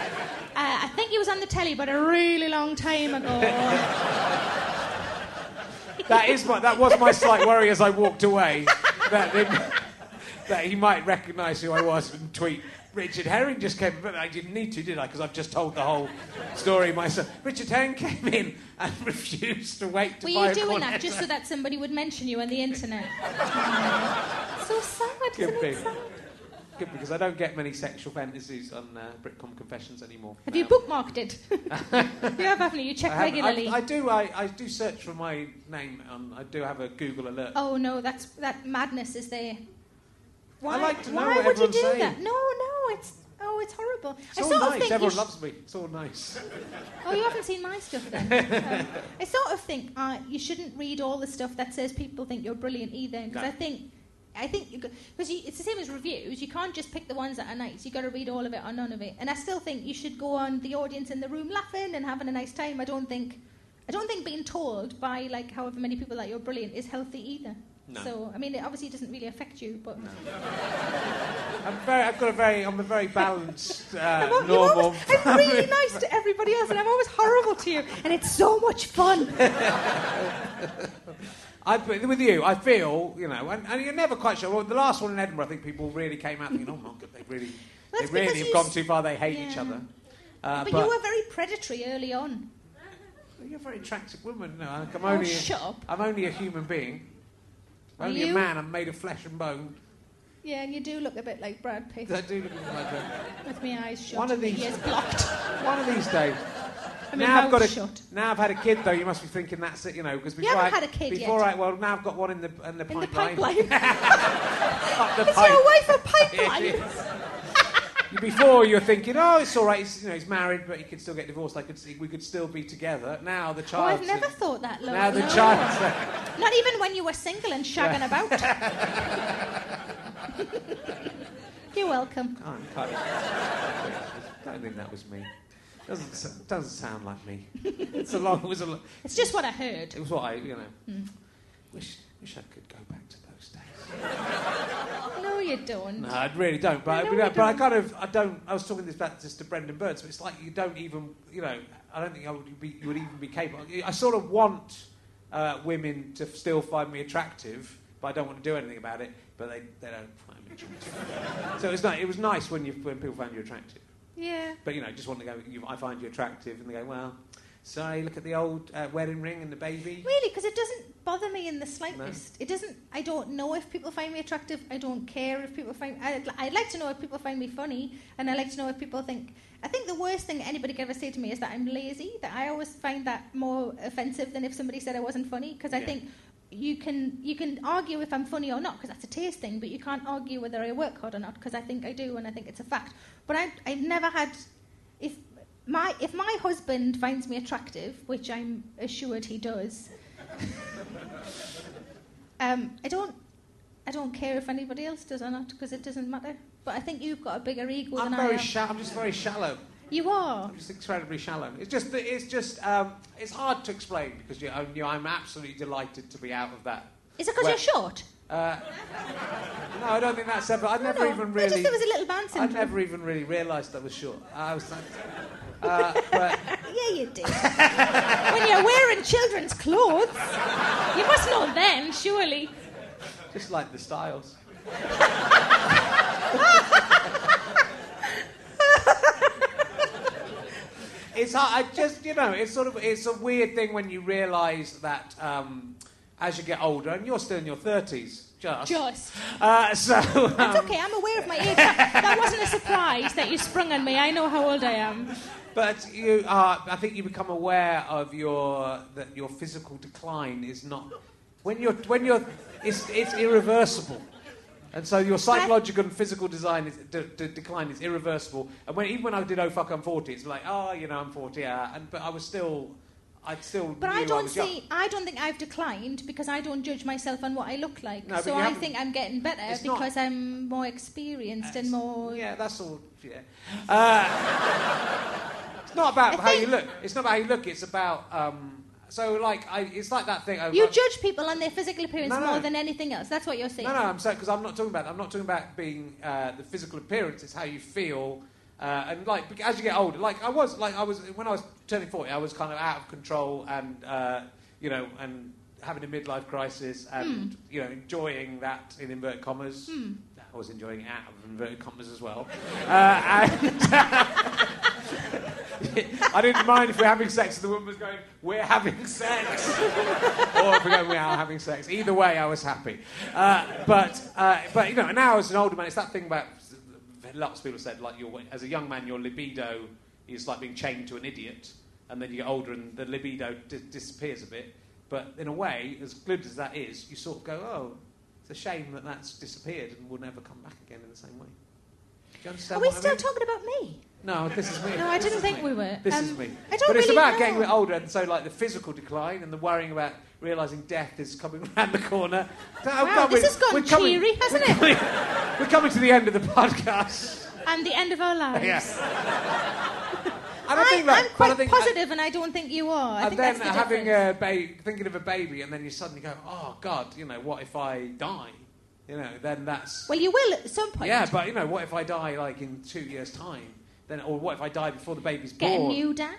I think he was on the telly, but a really long time ago. That is my, that was my slight worry as I walked away. That, that he might recognise who I was and tweet. Richard Herring just came, but I didn't need to, did I? Because I've just told the whole story myself. Richard Herring came in and refused to wait to Were you doing that just so that somebody would mention you on the internet? so sad, Could isn't be. it sad? Good, because I don't get many sexual fantasies on uh, Britcom Confessions anymore. Have you bookmarked it? you have, haven't you? You check I regularly. I, I do. I, I do search for my name. On, I do have a Google alert. Oh no, that's that madness is there. Why, like to know why what would you do saying. that? No, no, it's oh, it's horrible. It's I sort of nice. think Everyone sh- loves me. It's all nice. Oh, you haven't seen my stuff then. Um, I sort of think uh, you shouldn't read all the stuff that says people think you're brilliant either, because No. I think. I think because it's the same as reviews. You can't just pick the ones that are nice. You got to read all of it or none of it. And I still think you should go on the audience in the room laughing and having a nice time. I don't think, I don't think being told by like however many people that you're brilliant is healthy either. No. So I mean, it obviously doesn't really affect you, but I'm very. I've got a very. I'm a very balanced, uh, I'm, normal. always, I'm really nice to everybody else, and I'm always horrible to you, and it's so much fun. I, with you, I feel, you know, and, and you're never quite sure. Well, the last one in Edinburgh, I think people really came out thinking, oh my god, they really, That's they really have gone too far. They hate each other. Uh, But, you were very predatory early on. you're a very attractive woman. No, I'm Oh, only. shut up. I'm only a human being. Only a man. I'm made of flesh and bone. Yeah, and you do look a bit like Brad Pitt I do look like a- with my eyes shut One of these- ears blocked. One of these days. I mean, now I've got a, shut. now I've had a kid though. You must be thinking that's it, you know, because You before haven't I had a kid before yet. I well now I've got one in the in the In the pipeline. pipeline. Up the Is pipe. your wife a pipeline? Before you're thinking, oh, it's all right. He's, you know, he's married, but he could still get divorced. I could see we could still be together. Now the Oh, child. I've never thought that, Laura. Now the No. child. Not even when you were single and shagging about. You're welcome. Can't, can't. I don't think that was me. Doesn't doesn't sound like me. It's a long. It was a. lo- It's just what I heard. It was what I you know. Hmm. Wish wish I could go back to those days. No, you don't. No, I really don't. But, know but, you I- don't. kind of I don't. I was talking this back just to Brendon Burns, but it's like you don't even you know. I don't think I would be you would even be capable. I sort of want uh, women to still find me attractive, but I don't want to do anything about it. But they, they don't find me attractive. so it's not, it was nice when you when people found you attractive. Yeah. But you know, just want to go. You, I find you attractive, and they go, well. Sorry, look at the old uh, wedding ring and the baby. Really, because it doesn't bother me in the slightest. It doesn't. I don't know if people find me attractive. I don't care if people find. I, I'd like to know if people find me funny, and I like to know if people think. I think the worst thing anybody could ever say to me is that I'm lazy. That I always find that more offensive than if somebody said I wasn't funny. Because I Yeah. think you can you can argue if I'm funny or not because that's a taste thing, but you can't argue whether I work hard or not because I think I do and I think it's a fact. But I I've never had if my if my husband finds me attractive, which I'm assured he does, um, I don't I don't care if anybody else does or not because it doesn't matter. But I think you've got a bigger ego I'm than I very have. shallow. I'm just very shallow. you are. I'm just incredibly shallow. It's just it's just um, it's hard to explain because you, you know, I'm absolutely delighted to be out of that. Is it because you're short? Uh, no, I don't think that's ever. I never no, even I just there was a little man I never even really realised I was short. I was. Uh, but Yeah, you did. when you're wearing children's clothes, you must know then, surely. just like the styles. it's hard. I just you know it's sort of it's a weird thing when you realise that um, as you get older and you're still in your thirties. Just. Just. Uh, so um, That's okay, I'm aware of my age. That, wasn't a surprise that you sprung on me. I know how old I am. But you are, I think you become aware of your that your physical decline is not when you're when you're it's it's irreversible, and so your psychological and physical design is, de- de- decline is irreversible. And when even when I did oh fuck I'm 40, it's like oh you know I'm 40, yeah, and but I was still I still But I don't young. see. I don't think I've declined because I don't judge myself on what I look like. No, so I think I'm getting better It's not- because I'm more experienced and more. Yeah, that's all. Yeah. Uh, it's not about I how you look. It's not about how you look. It's about um, so like I, it's like that thing. I- You I- judge people on their physical appearance No, no. more than anything else. That's what you're saying. No, no, I'm saying because I'm not talking about. I'm not talking about being uh, the physical appearance. It's how you feel, uh, and like as you get older. Like I was, like I was when I was turning forty. I was kind of out of control, and uh, you know, and having a midlife crisis, and you know, enjoying that in inverted commas. I was enjoying it out of inverted commas as well. Uh, and I didn't mind if we're having sex and the woman was going, "We're having sex," or if we're going, "We are having sex." Either way, I was happy. Uh, but uh, but you know, now as an older man, it's that thing about lots of people said like, your, as a young man, your libido is like being chained to an idiot, and then you get older and the libido di- disappears a bit. But in a way, as good as that is, you sort of go, "Oh, it's a shame that that's disappeared and will never come back again in the same way." Do you understand? Are we what I still mean? talking about me? No, this is me. No, I This didn't think me. we were. This Um, is me. I don't but it's really about know. getting a bit older, and so like the physical decline and the worrying about realizing death is coming around the corner. Wow, this we're- has gone coming- cheery, hasn't we're it? We're coming to the end of the podcast. And the end of our lives. Yes. I I, don't think that, I'm quite I think positive, and I don't think you are. I and think then that's the having difference. a baby, thinking of a baby, and then you suddenly go, "Oh God, you know, what if I die?" You know, then that's Well, you will at some point. yeah. But you know, what if I die like in two years' time? Then, or what if I die before the baby's Get born? a new dad.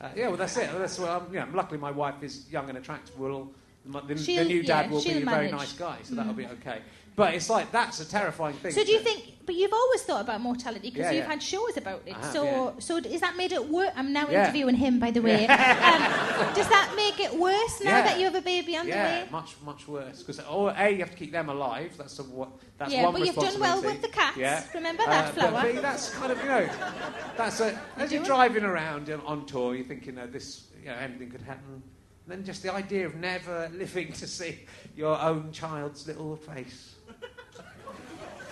Uh, yeah, well, that's it. That's what I'm, you know, luckily, my wife is young and attractive. We'll the, the new dad yeah, will be a very manage. Mm. nice guy, so that'll be okay. But it's like that's a terrifying thing. So do you think? But you've always thought about mortality because Yeah, you've yeah. had shows about it. Have, so, yeah. so is that made it worse? I'm now Yeah. interviewing him, by the way. um, does that make it worse now Yeah. that you have a baby on Yeah, the way? much much worse. Because oh, a you have to keep them alive. That's a, what. That's Yeah, one but you've done well responsibility. with the cats. Yeah. Remember that, but Flower? B, that's kind of you know, that's a as you're doing- driving around on- on tour, you're thinking, oh, this you know, anything could happen. And then just the idea of never living to see your own child's little face.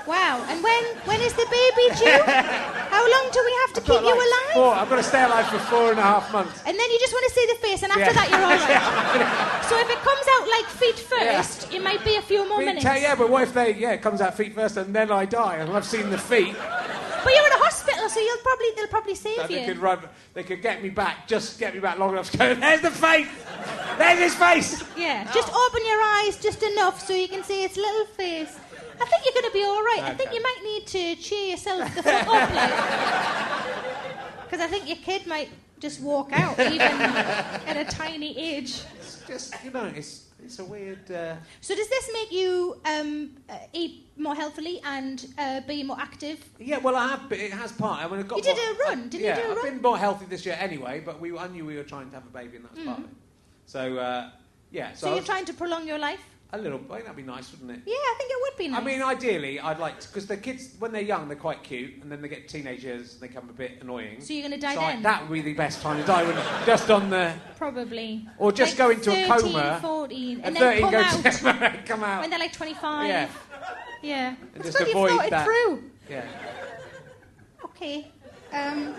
Wow. And when when is the baby due? How long do we have to I've keep you alive? Four, I've got to stay alive for four and a half months. And then you just want to see the face, and after Yeah. that you're all right. so if it comes out like feet first, it might be a few more minutes. tell- yeah, but what if they yeah it comes out feet first and then I die and I've seen the feet? But you're in a hospital, so you'll probably they'll probably save So they you. could run, they could get me back, just get me back long enough to go. There's the face. There's his face. Yeah, just oh. open your eyes just enough so you can see its little face. I think you're going to be all right. I think you might need to cheer yourself the fuck up, because I think your kid might just walk out even at a tiny age. It's just you know, it's it's a weird. Uh, So does this make you um, uh, eat more healthily and uh, be more active? yeah, well, I have. It has part. I mean, got You did more- a run, I- didn't you yeah, do a I've run? been more healthy this year anyway, but we I knew we were trying to have a baby, and that's part of it. So uh, yeah, so, So you're trying to prolong your life? A little. I think that'd be nice, wouldn't it? Yeah, I think it would be nice. I mean, ideally, I'd like to because the kids when they're young, they're quite cute, and then they get teenagers, and they become a bit annoying. So you're gonna die So I- then? that would be the best time to die, wouldn't it? Just on the Probably. Or just Like go into a 13, coma. 14, at and 13 then come go out to come out. when they're like 25. Yeah. Yeah. And That's just good you've avoid thought it that. through. Yeah. Okay. Um,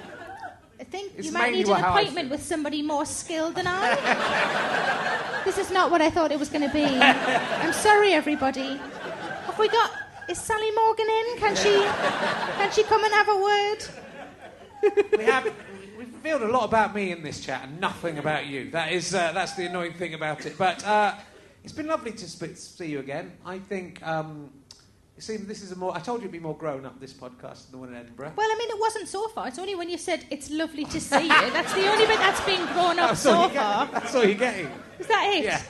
I think It's you might need an what- how I appointment with somebody more skilled than I. this is not what I thought it was going to be. I'm sorry, everybody. Have we got? Is Sally Morgan in? Can she? Can she come and have a word? we have we've revealed a lot about me in this chat and nothing about you. That is uh, that's the annoying thing about it. But uh, it's been lovely to sp- see you again. I think um, it seems this is a more. I told you it'd be more grown up this podcast than the one in Edinburgh. Well, I mean, it wasn't so far. It's only when you said it's lovely to see you. That's the only bit that's been grown up so far. That's all you're getting. Is that it? Yeah.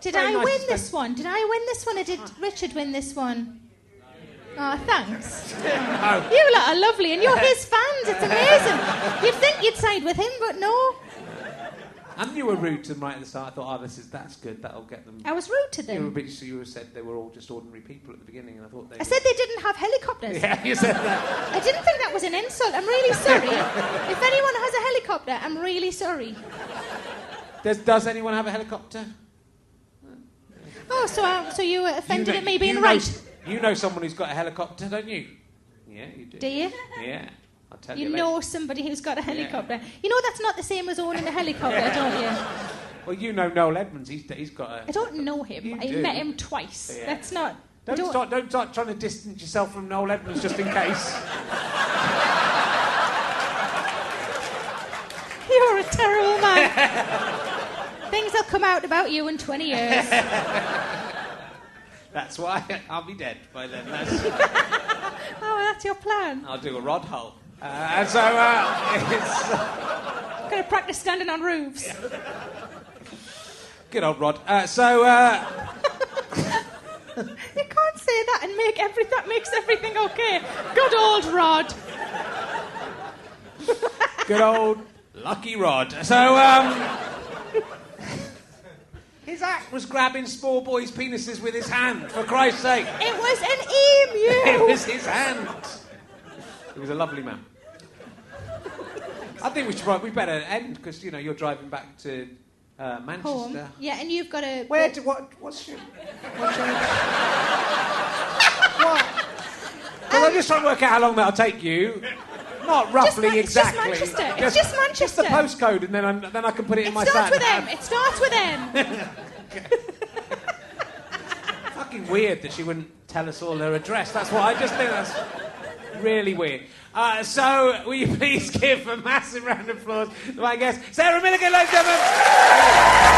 Did Very I nice win this one? Did I win this one or did Richard win this one? Oh, thanks. Oh, You lot are lovely and you're his fans. It's amazing. You'd think you'd side with him, but no. And you were rude to them right at the start. I thought, oh, this is that's good. That'll get them. I was rude to You were, them. bit, so you said they were all just ordinary people at the beginning, and I thought they. I said they didn't have helicopters. Yeah, you said that. I didn't think that was an insult. I'm really sorry. if anyone has a helicopter, I'm really sorry. Does, does anyone have a helicopter? Oh, so I, so you were offended You know- at me being you know- right? You know someone who's got a helicopter, don't you? Yeah, you do. Do you? Yeah, tell you. You later. know somebody who's got a helicopter. You know that's not the same as owning a helicopter, don't you? Well, you know Noel Edmonds. He's, he's got a. I don't know him. I do. met him twice. Yeah. That's not. I Don't, start, don't start trying to distance yourself from Noel Edmonds just in case. You're a terrible man. Things will come out about you in 20 years. That's why I'll be dead by then. That's, Oh, that's your plan. I'll do a Rod Hull. Uh, and so uh, it's going to practice standing on roofs. good old Rod. Uh, so uh, You can't say that and make every that makes everything okay. Good old Rod. good old Lucky Rod. So um, his act was grabbing small boys' penises with his hand. For Christ's sake, It was an emu. it was his hand. He was a lovely man. I think we should. prob- We better end because you know you're driving back to uh, Manchester. Home. Yeah, and you've got to. Where? Do, what? What's your? What's your? what? Well, I'm just trying to work out how long that'll take you. Not roughly Man- it's just exactly. Manchester. It's just Just the postcode, and then I, then I can put it in It my starts with M. It starts with M. Fucking weird that she wouldn't tell us all her address. That's what I just think that's really weird. Uh, so, will you please give a massive round of applause to my guest, Sarah Millican, ladies and gentlemen?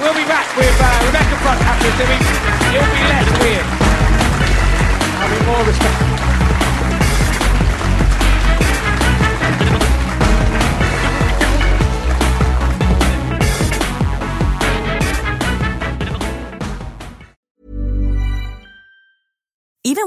We'll be back with uh, Rebecca Front after weeks. It'll be less weird. I'll be more respectful.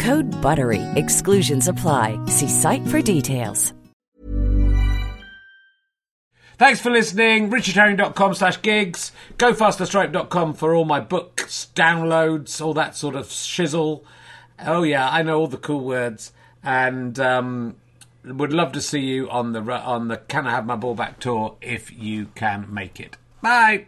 Code BUTTERY. Exclusions apply. See site for details. Thanks for listening. RichardHerring.com slash gigs. GoFasterStripe.com for all my books, downloads, all that sort of shizzle. Oh, yeah, I know all the cool words. And um, would love to see you on the on the Can I Have My Ball Back tour if you can make it. Bye.